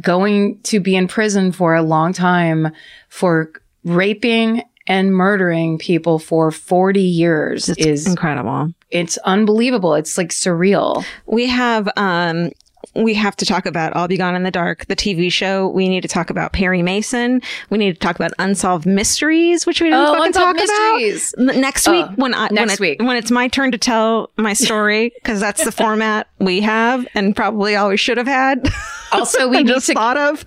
going to be in prison for a long time for raping and murdering people for 40 years It's is incredible. It's unbelievable. It's like surreal. We have um we have to talk about I'll Be Gone in the Dark, the TV show. We need to talk about Perry Mason. We need to talk about Unsolved Mysteries, which we didn't Oh, fucking talk Mysteries. about. Next oh, week Oh, when I when, next it- week. when it's my turn to tell my story because that's the format we have and probably always should have had. Also, we need just to thought of.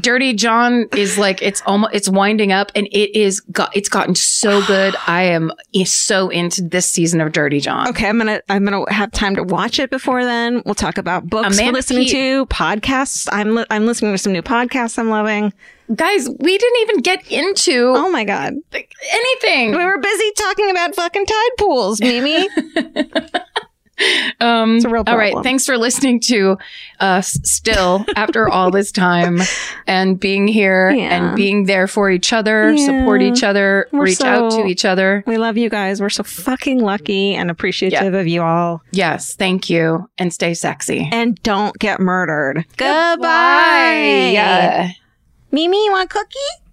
Dirty John is like it's almost it's winding up and it is got it's gotten so good. I am eh, so into this season of Dirty John. Okay, I'm gonna I'm gonna have time to watch it before then. We'll talk about books we're listening to, podcasts. I'm li- I'm listening to some new podcasts I'm loving. Guys, we didn't even get into Oh my god, anything. we were busy talking about fucking tide pools, Mimi. Um, It's a real all right. Thanks for listening to us still after all this time and being here Yeah. and being there for each other, support each other, We're reach out to each other. we love you guys. We're so fucking lucky and appreciative of you all. Yes. Thank you. And stay sexy. And don't get murdered. Bye. Mimi, you want a cookie?